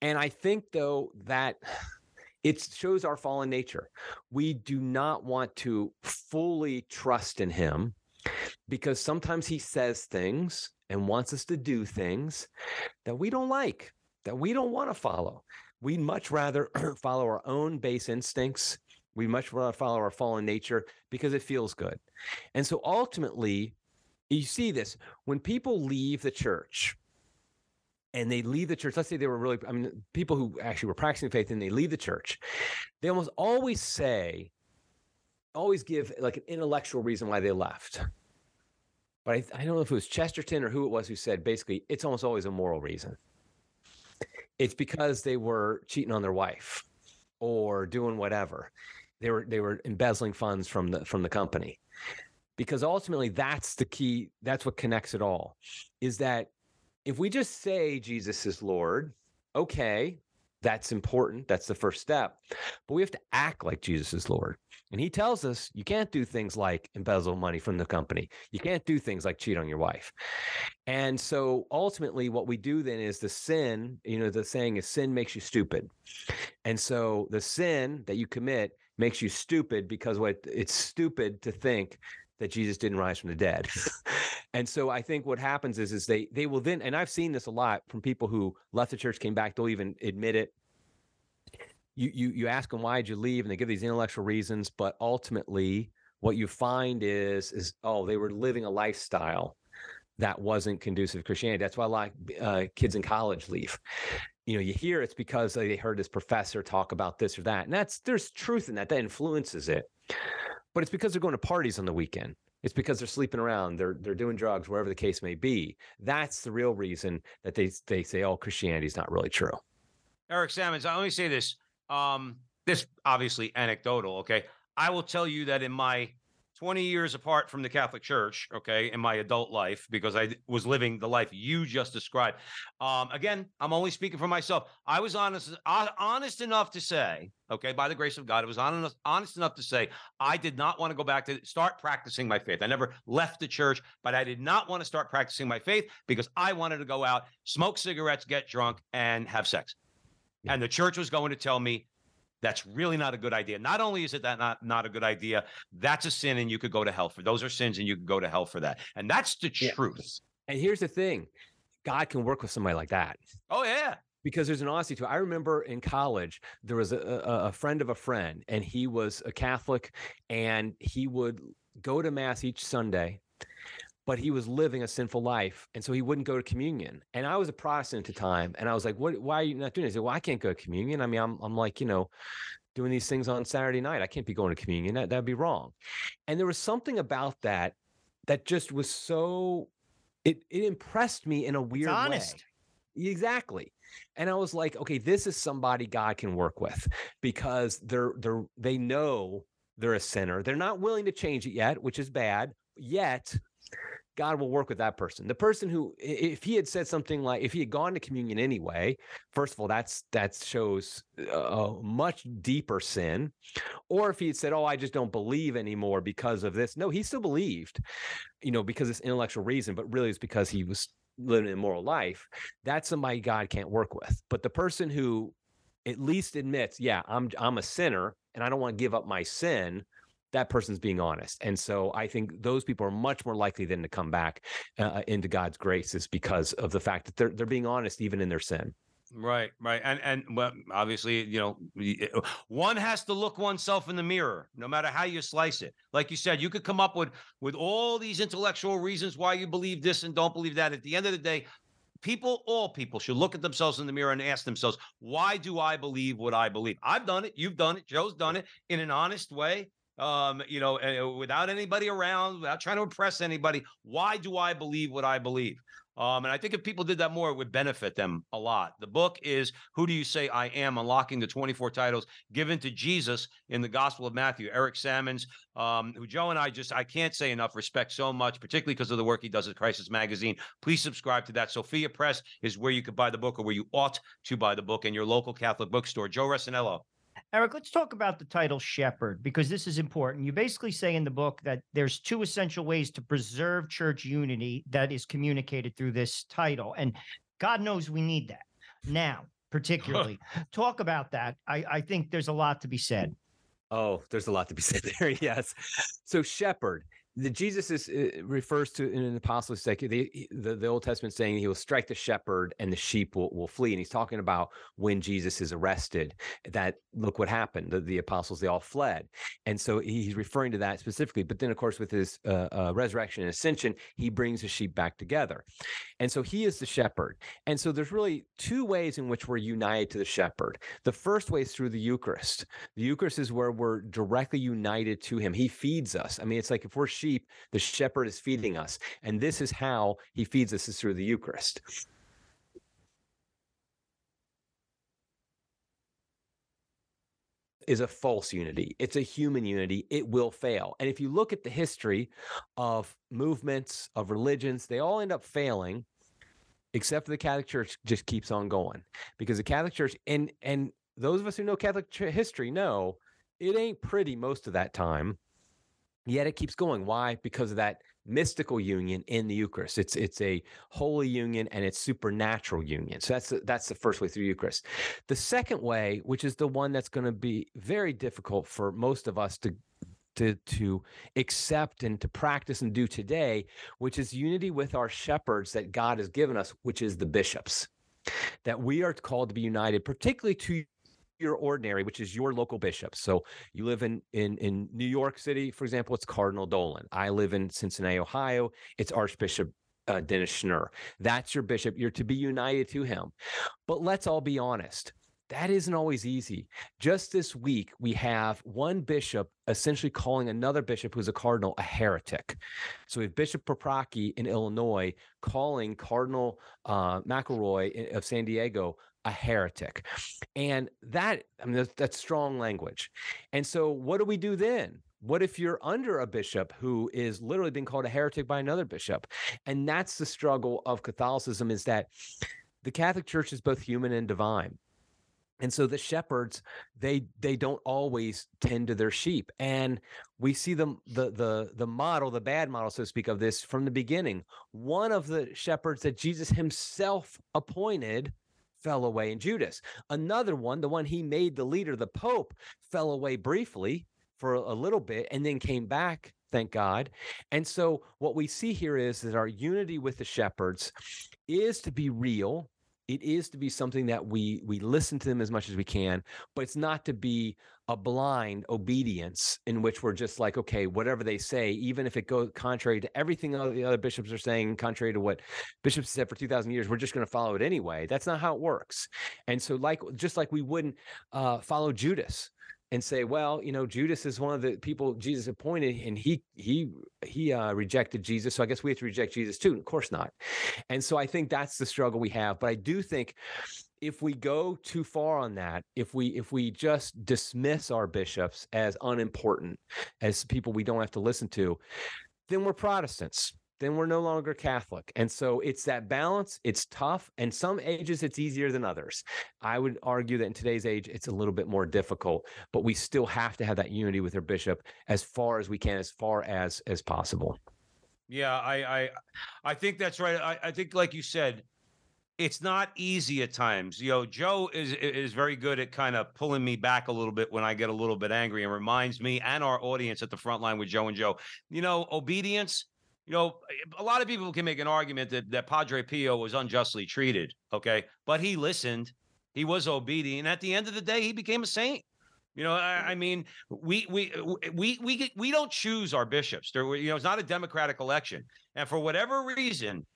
And I think though that it shows our fallen nature. We do not want to fully trust in him because sometimes he says things and wants us to do things that we don't like, that we don't want to follow we'd much rather follow our own base instincts. We much rather follow our fallen nature because it feels good. And so ultimately, you see this when people leave the church and they leave the church. Let's say they were really, I mean, people who actually were practicing faith and they leave the church, they almost always say, always give like an intellectual reason why they left. But I, I don't know if it was Chesterton or who it was who said basically it's almost always a moral reason it's because they were cheating on their wife or doing whatever. They were they were embezzling funds from the from the company. Because ultimately that's the key, that's what connects it all. Is that if we just say Jesus is Lord, okay, that's important. That's the first step. But we have to act like Jesus is Lord. And he tells us you can't do things like embezzle money from the company. You can't do things like cheat on your wife. And so ultimately, what we do then is the sin, you know, the saying is sin makes you stupid. And so the sin that you commit makes you stupid because what it's stupid to think that Jesus didn't rise from the dead. and so I think what happens is is they they will then and I've seen this a lot from people who left the church came back they'll even admit it you you you ask them why did you leave, and they give these intellectual reasons, but ultimately, what you find is is oh, they were living a lifestyle that wasn't conducive to Christianity. That's why a lot of uh, kids in college leave. You know, you hear it's because they heard this professor talk about this or that, and that's there's truth in that. That influences it, but it's because they're going to parties on the weekend. It's because they're sleeping around, they're they're doing drugs, wherever the case may be. That's the real reason that they they say, "Oh, Christianity is not really true." Eric Sammons, I only say this. Um, this obviously anecdotal. Okay, I will tell you that in my 20 years apart from the Catholic Church, okay, in my adult life, because I was living the life you just described. Um, again, I'm only speaking for myself. I was honest, uh, honest enough to say, okay, by the grace of God, I was honest, honest enough to say I did not want to go back to start practicing my faith. I never left the church, but I did not want to start practicing my faith because I wanted to go out, smoke cigarettes, get drunk, and have sex. And the church was going to tell me that's really not a good idea. Not only is it that not not a good idea, that's a sin and you could go to hell for. Those are sins and you could go to hell for that. And that's the Yeah. truth. And here's the thing God can work with somebody like that Oh yeah. because there's an honesty to it. I remember in college, there was a, a, a friend of a friend, and he was a Catholic, and he would go to Mass each Sunday, but he was living a sinful life. And so he wouldn't go to communion. And I was a Protestant at the time, and I was like, what, why are you not doing this? He said, well, I can't go to communion. I mean, I'm, I'm like, you know, doing these things on Saturday night. I can't be going to communion. That, that'd be wrong. And there was something about that that just was so, it, it impressed me in a weird way. honest. Exactly. And I was like, okay, this is somebody God can work with because they're they're they know they're a sinner. They're not willing to change it yet, which is bad. Yet God will work with that person. The person who if he had said something like if he had gone to communion anyway, first of all, that's that shows a much deeper sin. Or if he had said, "Oh, I just don't believe anymore because of this." No, he still believed, you know, because it's intellectual reason, but really it's because he was living an immoral life. That's somebody God can't work with. But the person who at least admits, "Yeah, I'm I'm a sinner and I don't want to give up my sin." That person's being honest, and so I think those people are much more likely than to come back uh, into God's graces because of the fact that they're they're being honest even in their sin. Right, right. And and well, obviously, you know, uh, one has to look oneself in the mirror, no matter how you slice it. Like you said, you could come up with with all these intellectual reasons why you believe this and don't believe that. At the end of the day, people, all people should look at themselves in the mirror and ask themselves, why do I believe what I believe? I've done it, you've done it, Joe's done it in an honest way. Um, you know, uh, without anybody around, without trying to impress anybody. Why do I believe what I believe? Um, and I think if people did that more, it would benefit them a lot. The book is Who Do You Say I Am? Unlocking the 24 titles given to Jesus in the Gospel of Matthew. Eric Sammons, um, who Joe and I just, I can't say enough respect so much, particularly because of the work he does at Crisis Magazine. Please subscribe to that. Sophia Press is where you could buy the book or where you ought to buy the book in your local Catholic bookstore. Joe Resinello. Eric, let's talk about the title shepherd because this is important. You basically say in the book that there's two essential ways to preserve church unity that is communicated through this title. And God knows we need that now, particularly. talk about that. I, I think there's a lot to be said. Oh, there's a lot to be said there. Yes. So shepherd, the Jesus is uh, refers to in an apostle like the, the the Old Testament saying he will strike the shepherd and the sheep will, will flee. And he's talking about when Jesus is arrested. That look what happened. The, the apostles they all fled, and so he's referring to that specifically. But then, of course, with his uh, uh, resurrection and ascension, he brings the sheep back together, and so he is the shepherd. And so there's really two ways in which we're united to the shepherd. The first way is through the Eucharist. The Eucharist is where we're directly united to him. He feeds us. I mean, it's like if we're sheep, the shepherd is feeding us. And this is how he feeds us is through the Eucharist. Is a false unity. It's a human unity. It will fail. And if you look at the history of movements, of religions, they all end up failing except for the Catholic Church just keeps on going because the Catholic Church and and those of us who know Catholic history know it ain't pretty most of that time. Yet it keeps going. Why? Because of that mystical union in the Eucharist. It's it's a holy union and it's supernatural union. So that's the, that's the first way through Eucharist. The second way, which is the one that's going to be very difficult for most of us to to to accept and to practice and do today, which is unity with our shepherds that God has given us, which is the bishops. That we are called to be united, particularly to your ordinary, which is your local bishop. So you live in in in New York City, for example, it's Cardinal Dolan. I live in Cincinnati, Ohio. It's Archbishop uh, Dennis Schnurr. That's your bishop. You're to be united to him. But let's all be honest. That isn't always easy. Just this week, we have one bishop essentially calling another bishop who's a cardinal a heretic. So we have Bishop Paprocki in Illinois calling Cardinal uh, McElroy of San Diego a heretic. And that, I mean, that's, that's strong language. And so what do we do then? What if you're under a bishop who is literally being called a heretic by another bishop? And that's the struggle of Catholicism is that the Catholic Church is both human and divine and so the shepherds they they don't always tend to their sheep and we see them the the the model the bad model so to speak of this from the beginning one of the shepherds that jesus himself appointed fell away in judas. Another one the one he made the leader the pope fell away briefly for a little bit and then came back thank god. And so what we see here is that our unity with the shepherds is to be real it is to be something that we we listen to them as much as we can but it's not to be a blind obedience in which we're just like okay whatever they say even if it goes contrary to everything the other bishops are saying contrary to what bishops said for 2000 years we're just going to follow it anyway. That's not how it works. And so like just like we wouldn't uh, follow judas and say, well, you know, Judas is one of the people Jesus appointed, and he he he uh, rejected Jesus, so I guess we have to reject Jesus too. Of course not. And so I think that's the struggle we have. But I do think if we go too far on that, if we if we just dismiss our bishops as unimportant, as people we don't have to listen to, then we're Protestants then we're no longer Catholic. And so it's that balance. It's tough. And some ages it's easier than others. I would argue that in today's age, it's a little bit more difficult, but we still have to have that unity with our bishop as far as we can, as far as as possible. Yeah, I I, I think that's right. I, I think, like you said, it's not easy at times. You know, Joe is is very good at kind of pulling me back a little bit when I get a little bit angry and reminds me and our audience at the front line with Joe and Joe, you know, obedience you know, a lot of people can make an argument that, that Padre Pio was unjustly treated. Okay. But he listened, he was obedient. And At the end of the day, he became a saint. You know, I, I mean, we we we we we don't choose our bishops. There, you know, it's not a democratic election, and for whatever reason,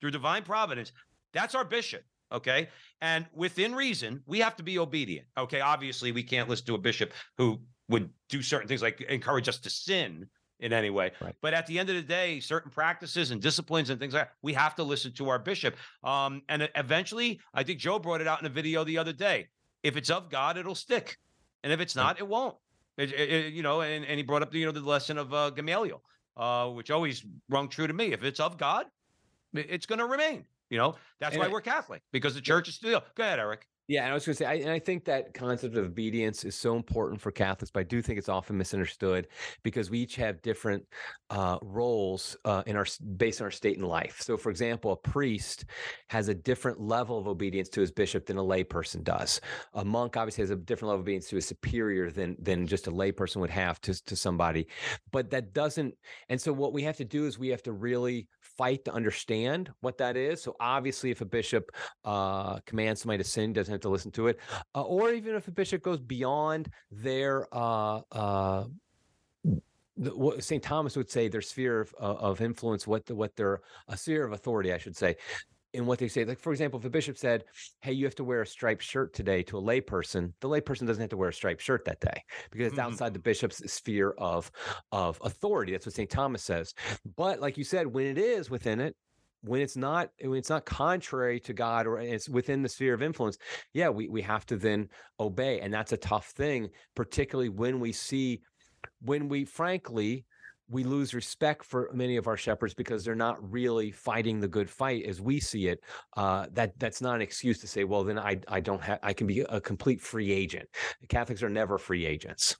through divine providence, that's our bishop. Okay, and within reason, we have to be obedient. Okay, obviously, we can't listen to a bishop who would do certain things like encourage us to sin in any way. Right. But at the end of the day, certain practices and disciplines and things like that, we have to listen to our bishop. Um, and eventually, I think Joe brought it out in a video the other day. If it's of God, it'll stick, and if it's not, it won't. It, it, you know, and, and he brought up the, you know the lesson of uh, Gamaliel, uh, which always rung true to me. If it's of God, it's going to remain. You know, that's and why I, we're Catholic because the church is still. Go ahead, Eric. Yeah, and I was going to say, I, and I think that concept of obedience is so important for Catholics, but I do think it's often misunderstood because we each have different uh, roles uh, in our based on our state in life. So, for example, a priest has a different level of obedience to his bishop than a layperson does. A monk obviously has a different level of obedience to a superior than than just a layperson would have to to somebody. But that doesn't. And so, what we have to do is we have to really fight to understand what that is. So, obviously, if a bishop uh, commands somebody to sin, doesn't have to listen to it, uh, or even if a bishop goes beyond their uh, uh, what St. Thomas would say their sphere of, of influence, what the, what their sphere of authority, I should say, in what they say. Like, for example, if a bishop said, Hey, you have to wear a striped shirt today to a layperson, the layperson doesn't have to wear a striped shirt that day because it's mm-hmm. outside the bishop's sphere of, of authority. That's what St. Thomas says. But like you said, when it is within it, when it's not when it's not contrary to God or it's within the sphere of influence, yeah, we we have to then obey, and that's a tough thing, particularly when we see when we frankly we lose respect for many of our shepherds because they're not really fighting the good fight as we see it. Uh, that that's not an excuse to say, well, then I I don't have I can be a complete free agent. Catholics are never free agents.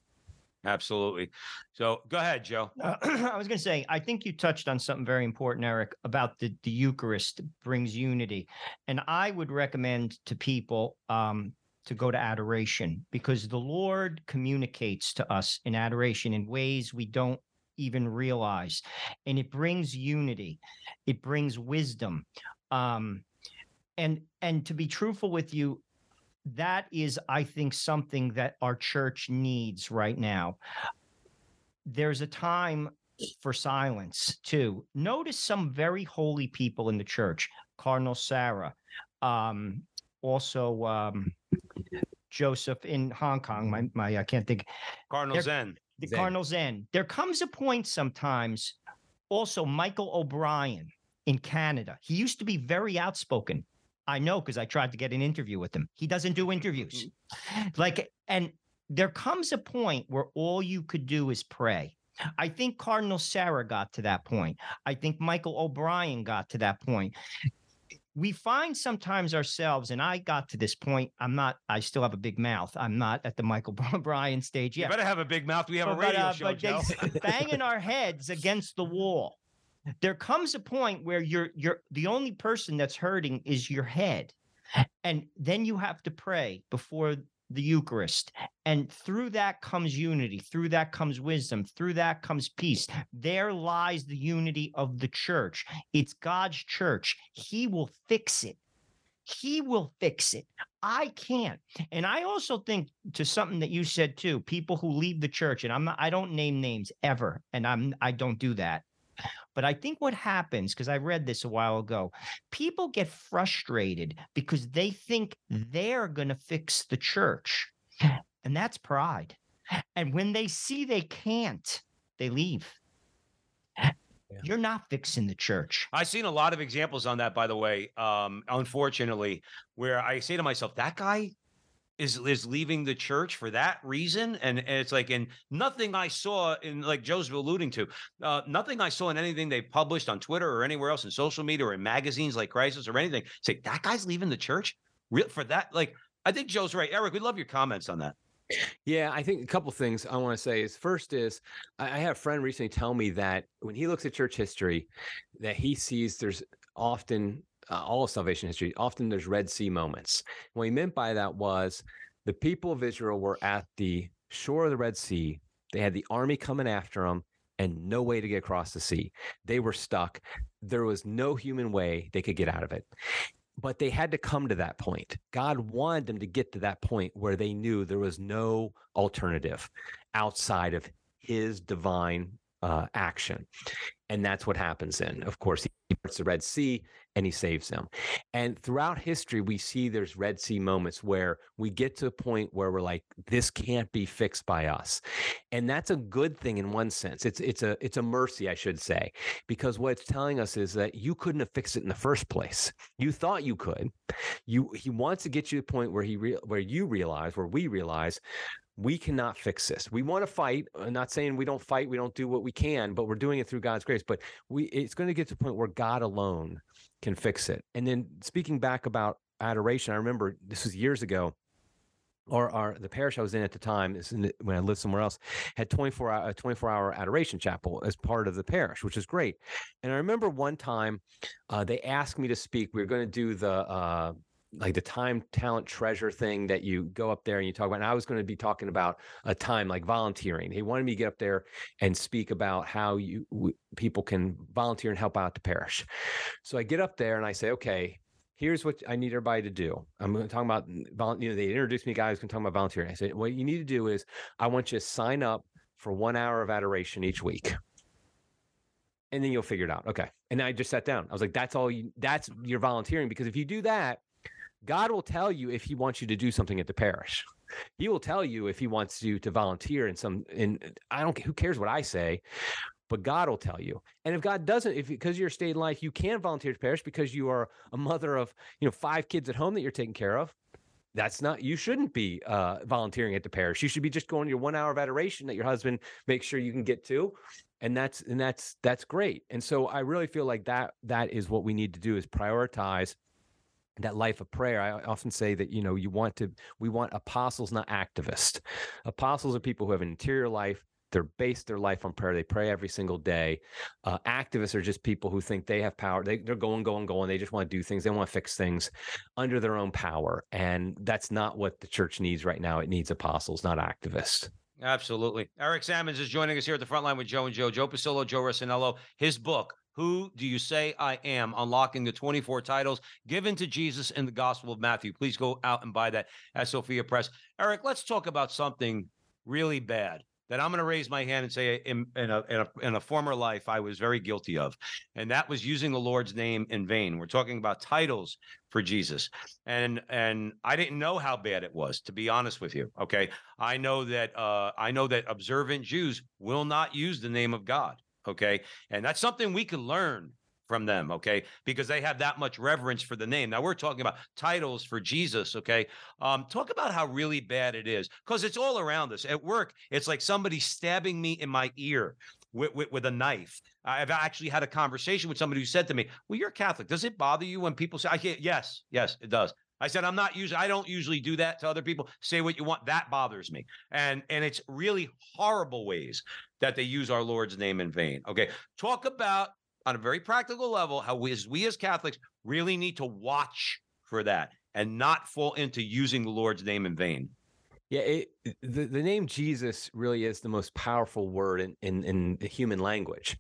Absolutely. So go ahead, Joe. Uh, I was going to say, I think you touched on something very important, Eric, about the, the Eucharist brings unity. And I would recommend to people um, to go to adoration because the Lord communicates to us in adoration in ways we don't even realize. And it brings unity, it brings wisdom. Um, and and to be truthful with you, that is, I think, something that our church needs right now. There's a time for silence too. Notice some very holy people in the church, Cardinal Sarah, um, also um, Joseph in Hong Kong. My my I can't think. Cardinal Zen. The Zen. Cardinal Zen. There comes a point sometimes. Also, Michael O'Brien in Canada. He used to be very outspoken. I know because I tried to get an interview with him. He doesn't do interviews. Mm-hmm. Like, and there comes a point where all you could do is pray. I think Cardinal Sarah got to that point. I think Michael O'Brien got to that point. We find sometimes ourselves, and I got to this point. I'm not, I still have a big mouth. I'm not at the Michael O'Brien stage yet. You better have a big mouth. We have a But, radio uh, show, but Joe. banging our heads against the wall. There comes a point where you're you're the only person that's hurting is your head. And then you have to pray before the Eucharist. And through that comes unity. Through that comes wisdom. Through that comes peace. There lies the unity of the church. It's God's church. He will fix it. He will fix it. I can't. And I also think to something that you said too, people who leave the church, and I'm not, I don't name names ever, and I'm I don't do that. But I think what happens, because I read this a while ago, people get frustrated because they think they're gonna fix the church. And that's pride. And when they see they can't, they leave. You're not fixing the church. I've seen a lot of examples on that, by the way. Um, unfortunately, where I say to myself, that guy is is leaving the church for that reason, and, and it's like, and nothing I saw in like Joe's alluding to, uh, nothing I saw in anything they published on Twitter or anywhere else in social media or in magazines like Crisis or anything. Say that guy's leaving the church, real for that. Like, I think Joe's right. Eric, we love your comments on that. Yeah, I think a couple things I want to say is first is I I had a friend recently tell me that when he looks at church history, that he sees there's often uh, all of salvation history, often there's Red Sea moments. What he meant by that was the people of Israel were at the shore of the Red Sea. They had the army coming after them and no way to get across the sea. They were stuck. There was no human way they could get out of it but they had to come to that point. God wanted them to get to that point where they knew there was no alternative outside of his divine uh, action. And that's what happens then. Of course, he parts the Red Sea and he saves them. And throughout history, we see there's Red Sea moments where we get to a point where we're like, this can't be fixed by us. And that's a good thing in one sense. It's it's a it's a mercy, I should say, because what it's telling us is that you couldn't have fixed it in the first place. You thought you could. You he wants to get you to the point where he re, where you realize, where we realize we cannot fix this. We want to fight. I'm not saying we don't fight, we don't do what we can, but we're doing it through God's grace. But we it's going to get to a point where God alone can fix it. And then speaking back about adoration, I remember this was years ago. Or, or the parish I was in at the time, is in when I lived somewhere else, had 24 hour, a 24 hour adoration chapel as part of the parish, which is great. And I remember one time uh, they asked me to speak. We were going to do the uh, like the time talent treasure thing that you go up there and you talk about. And I was going to be talking about a time like volunteering. he wanted me to get up there and speak about how you w- people can volunteer and help out the parish. So I get up there and I say, okay. Here's what I need everybody to do. I'm going to talk about, you know, they introduced me, guys, going to talk about volunteering. I said, what you need to do is I want you to sign up for one hour of adoration each week and then you'll figure it out. Okay. And I just sat down. I was like, that's all you, that's your volunteering. Because if you do that, God will tell you if he wants you to do something at the parish. He will tell you if he wants you to volunteer in some, in, I don't, who cares what I say, but God will tell you. And if God doesn't, if because your state in life, you can volunteer the parish because you are a mother of, you know, five kids at home that you're taking care of. That's not, you shouldn't be uh, volunteering at the parish. You should be just going your one hour of adoration that your husband makes sure you can get to and that's and that's that's great and so i really feel like that that is what we need to do is prioritize that life of prayer i often say that you know you want to we want apostles not activists apostles are people who have an interior life they're based their life on prayer they pray every single day uh, activists are just people who think they have power they, they're going going going they just want to do things they want to fix things under their own power and that's not what the church needs right now it needs apostles not activists Absolutely. Eric Sammons is joining us here at the front line with Joe and Joe. Joe Pasillo, Joe Rossinello. His book, Who do you say I am? Unlocking the 24 titles given to Jesus in the Gospel of Matthew. Please go out and buy that at Sophia Press. Eric, let's talk about something really bad that I'm going to raise my hand and say in, in, a, in, a, in a former life I was very guilty of, and that was using the Lord's name in vain. We're talking about titles for Jesus, and and I didn't know how bad it was, to be honest with you. Okay, I know that uh, I know that observant Jews will not use the name of God. Okay, and that's something we can learn from them, okay? Because they have that much reverence for the name. Now we're talking about titles for Jesus, okay? Um, talk about how really bad it is, because it's all around us. At work, it's like somebody stabbing me in my ear with, with, with, a knife. I've actually had a conversation with somebody who said to me, "Well, you're Catholic. Does it bother you when people say I can't?" Yes, yes, it does. I said I'm not usually I don't usually do that to other people. Say what you want. That bothers me. And and it's really horrible ways that they use our Lord's name in vain. Okay. Talk about on a very practical level how we as, we as Catholics really need to watch for that and not fall into using the Lord's name in vain. Yeah, it, the, the name Jesus really is the most powerful word in, in, in the human language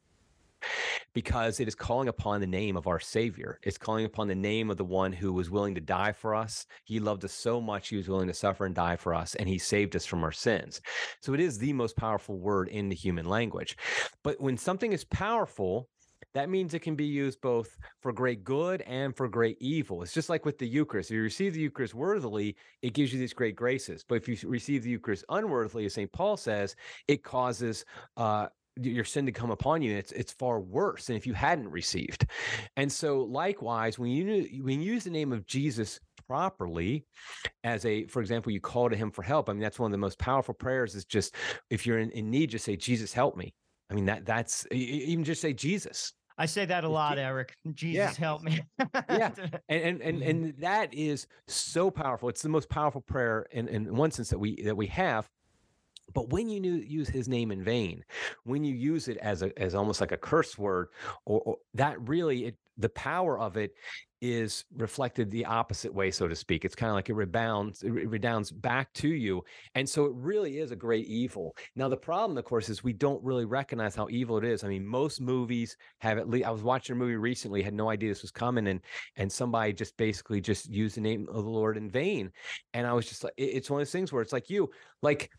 because it is calling upon the name of our Savior. It's calling upon the name of the one who was willing to die for us. He loved us so much, he was willing to suffer and die for us, and he saved us from our sins. So it is the most powerful word in the human language. But when something is powerful, that means it can be used both for great good and for great evil. It's just like with the Eucharist. If you receive the Eucharist worthily, it gives you these great graces. But if you receive the Eucharist unworthily, as St. Paul says, it causes uh, your sin to come upon you. It's it's far worse than if you hadn't received. And so, likewise, when you when you use the name of Jesus properly as a for example you call to him for help i mean that's one of the most powerful prayers is just if you're in, in need just say jesus help me I mean that that's even just say Jesus. I say that a lot, Eric. Jesus yeah. help me. yeah. And, and and mm-hmm. and that is so powerful. It's the most powerful prayer in, in one sense that we that we have. But when you use his name in vain, when you use it as a as almost like a curse word, or, or that really it the power of it is reflected the opposite way, so to speak. It's kind of like it rebounds, it redounds back to you. And so it really is a great evil. Now, the problem, of course, is we don't really recognize how evil it is. I mean, most movies have at least I was watching a movie recently, had no idea this was coming, and and somebody just basically just used the name of the Lord in vain. And I was just like, it's one of those things where it's like you, like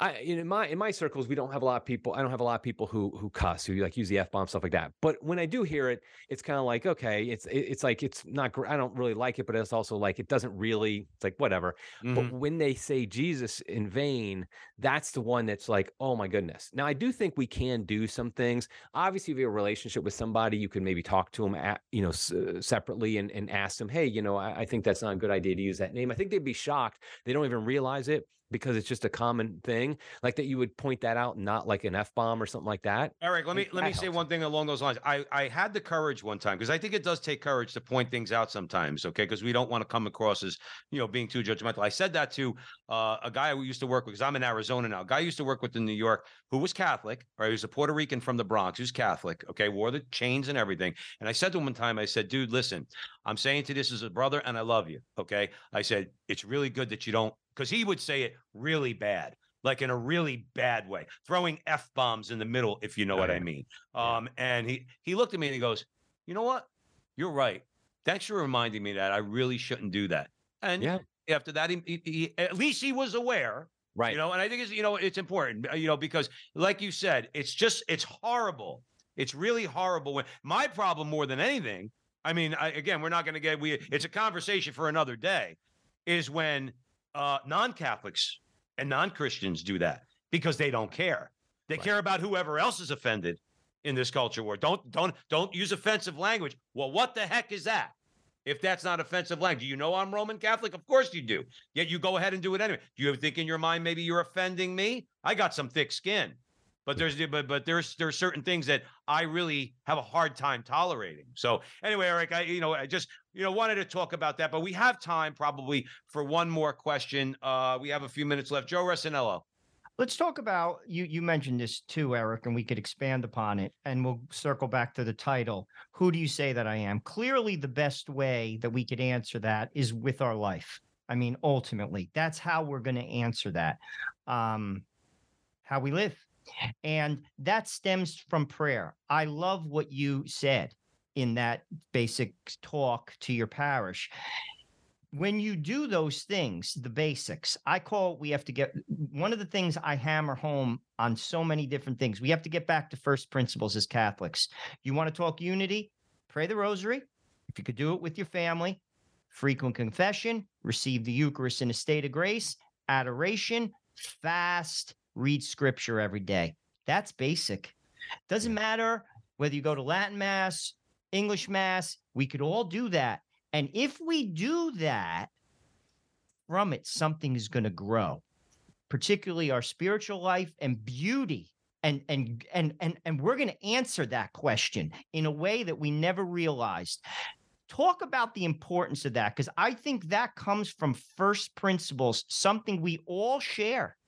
I in my in my circles we don't have a lot of people. I don't have a lot of people who who cuss who like use the f bomb stuff like that. But when I do hear it, it's kind of like okay, it's it's like it's not. I don't really like it, but it's also like it doesn't really. It's like whatever. Mm-hmm. But when they say Jesus in vain, that's the one that's like oh my goodness. Now I do think we can do some things. Obviously, if you have a relationship with somebody, you can maybe talk to them at you know s- separately and and ask them, hey, you know, I, I think that's not a good idea to use that name. I think they'd be shocked. They don't even realize it because it's just a common thing like that you would point that out not like an f-bomb or something like that eric let me let me helps. say one thing along those lines. I i had the courage one time because i think it does take courage to point things out sometimes okay? Because we don't want to come across as you know being too judgmental. I said that to uh, a guy we used to work with because i'm in arizona now a guy I used to work with in new york who was catholic right? He was a puerto rican from the bronx who's catholic okay? Wore the chains and everything and i said to him one time i said dude listen i'm saying to this as a brother and i love you okay? I said it's really good that you don't because he would say it really bad, like in a really bad way, throwing f bombs in the middle, if you know oh, what yeah. I mean. Um, and he he looked at me and he goes, "You know what? You're right. Thanks for reminding me that I really shouldn't do that." And yeah. after that, he, he, he at least he was aware. Right. You know, and I think it's you know it's important, uh, you know, because like you said, it's just it's horrible. It's really horrible when my problem more than anything. I mean, I, again, we're not going to get we. It's a conversation for another day. Is when uh, non-Catholics and non-Christians do that because they don't care. They right. care about whoever else is offended in this culture war. Don't don't don't use offensive language. Well, what the heck is that? If that's not offensive language, do you know I'm Roman Catholic? Of course you do. Yet you go ahead and do it anyway. Do you think in your mind maybe you're offending me? I got some thick skin. But there's but but there's there's certain things that I really have a hard time tolerating. So anyway, Eric, I you know I just you know wanted to talk about that, but we have time probably for one more question. Uh, we have a few minutes left. Joe Resinello. Let's talk about you. You mentioned this too, Eric, and we could expand upon it, and we'll circle back to the title. Who do you say that I am? Clearly, the best way that we could answer that is with our life. I mean, ultimately, that's how we're going to answer that. Um, how we live And that stems from prayer. I love what you said in that basic talk to your parish. When you do those things, the basics, I call we have to get one of the things I hammer home on so many different things. We have to get back to first principles as Catholics. You want to talk unity? Pray the rosary. If you could do it with your family, frequent confession, receive the Eucharist in a state of grace, adoration, fast, read scripture every day. That's basic. Doesn't matter whether you go to Latin Mass, English Mass, we could all do that. And if we do that, from it, something is going to grow, particularly our spiritual life and beauty. And, and and and and we're going to answer that question in a way that we never realized talk about the importance of that because i think that comes from first principles something we all share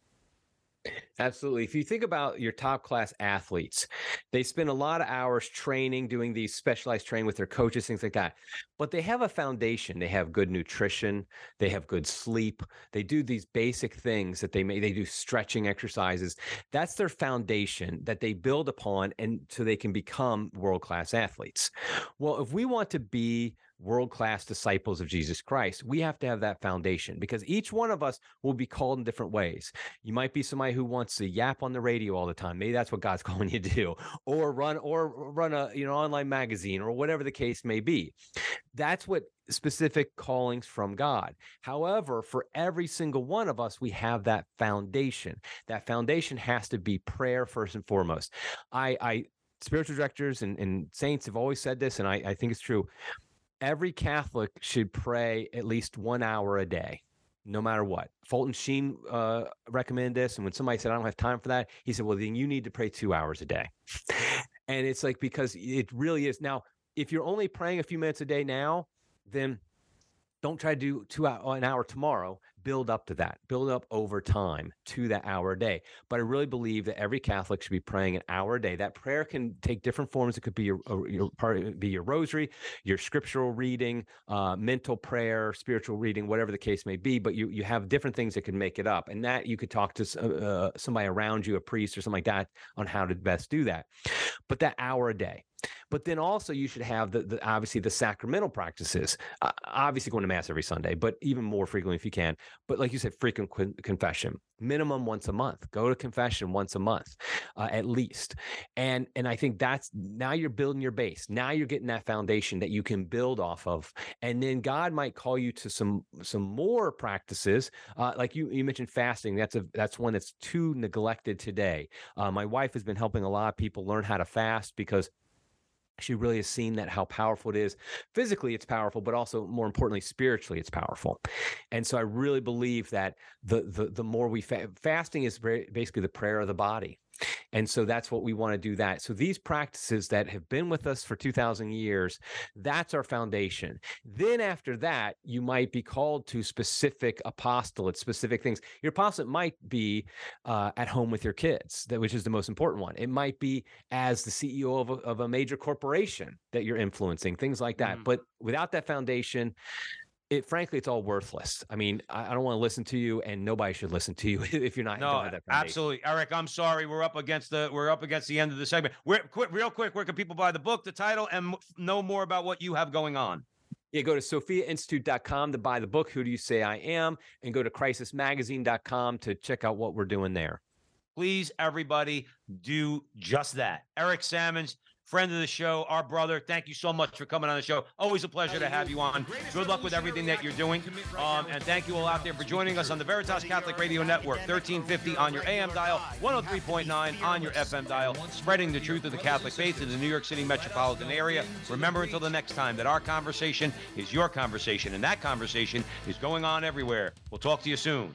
Absolutely. If you think about your top class athletes, they spend a lot of hours training, doing these specialized training with their coaches, things like that. But they have a foundation. They have good nutrition. They have good sleep. They do these basic things that they may, they do stretching exercises. That's their foundation that they build upon and so they can become world class athletes. Well, if we want to be world class disciples of Jesus Christ, we have to have that foundation because each one of us will be called in different ways. You might be somebody who wants to yap on the radio all the time. Maybe that's what God's calling you to do, or run or run a you know online magazine or whatever the case may be. That's what specific callings from God. However, for every single one of us, we have that foundation. That foundation has to be prayer first and foremost. I, I spiritual directors and, and saints have always said this, and I, I think it's true every Catholic should pray at least one hour a day, no matter what. Fulton Sheen uh, recommended this. And when somebody said, I don't have time for that, he said, well, then you need to pray two hours a day. and it's like, because it really is. Now, if you're only praying a few minutes a day now, then don't try to do two hour, an hour tomorrow build up to that, build up over time to that hour a day. But I really believe that every Catholic should be praying an hour a day. That prayer can take different forms. It could be your, uh, your part, be your rosary, your scriptural reading, uh, mental prayer, spiritual reading, whatever the case may be. But you you have different things that can make it up, and that you could talk to uh, uh, somebody around you, a priest or something like that, on how to best do that. But that hour a day. But then also you should have the, the obviously the sacramental practices. Uh, obviously going to mass every Sunday, but even more frequently if you can. But like you said, frequent confession, minimum once a month. Go to confession once a month, uh, at least. And and I think that's now you're building your base. Now you're getting that foundation that you can build off of. And then God might call you to some some more practices. Uh, like you you mentioned fasting. That's a that's one that's too neglected today. Uh, my wife has been helping a lot of people learn how to fast because she really has seen that how powerful it is. Physically it's powerful but also more importantly spiritually it's powerful. And so i really believe that the the, the more we fa- fasting is basically the prayer of the body and so that's what we want to do that. So these practices that have been with us for 2000 years, that's our foundation. Then after that, you might be called to specific apostolate, specific things. Your apostolate might be uh, at home with your kids, that which is the most important one. It might be as the CEO of a, of a major corporation that you're influencing, things like that. Mm. But without that foundation, it frankly it's all worthless. I mean, I, I don't want to listen to you, and nobody should listen to you if you're not. No, absolutely, Eric. I'm sorry. We're up against the we're up against the end of the segment. We're quick, real quick. Where can people buy the book, the title, and know more about what you have going on? Yeah, go to sophiainstitute.com to buy the book. Who do you say I am? And go to crisismagazine.com to check out what we're doing there. Please, everybody, do just that. Eric Sammons friend of the show, our brother. Thank you so much for coming on the show. Always a pleasure to have you on. Good luck with everything that you're doing. Um, and thank you all out there for joining us on the Veritas Catholic Radio Network, 1350 on your AM dial, 103.9 on your FM dial, spreading the truth of the Catholic faith in the New York City metropolitan area. Remember until the next time that our conversation is your conversation, and that conversation is going on everywhere. We'll talk to you soon.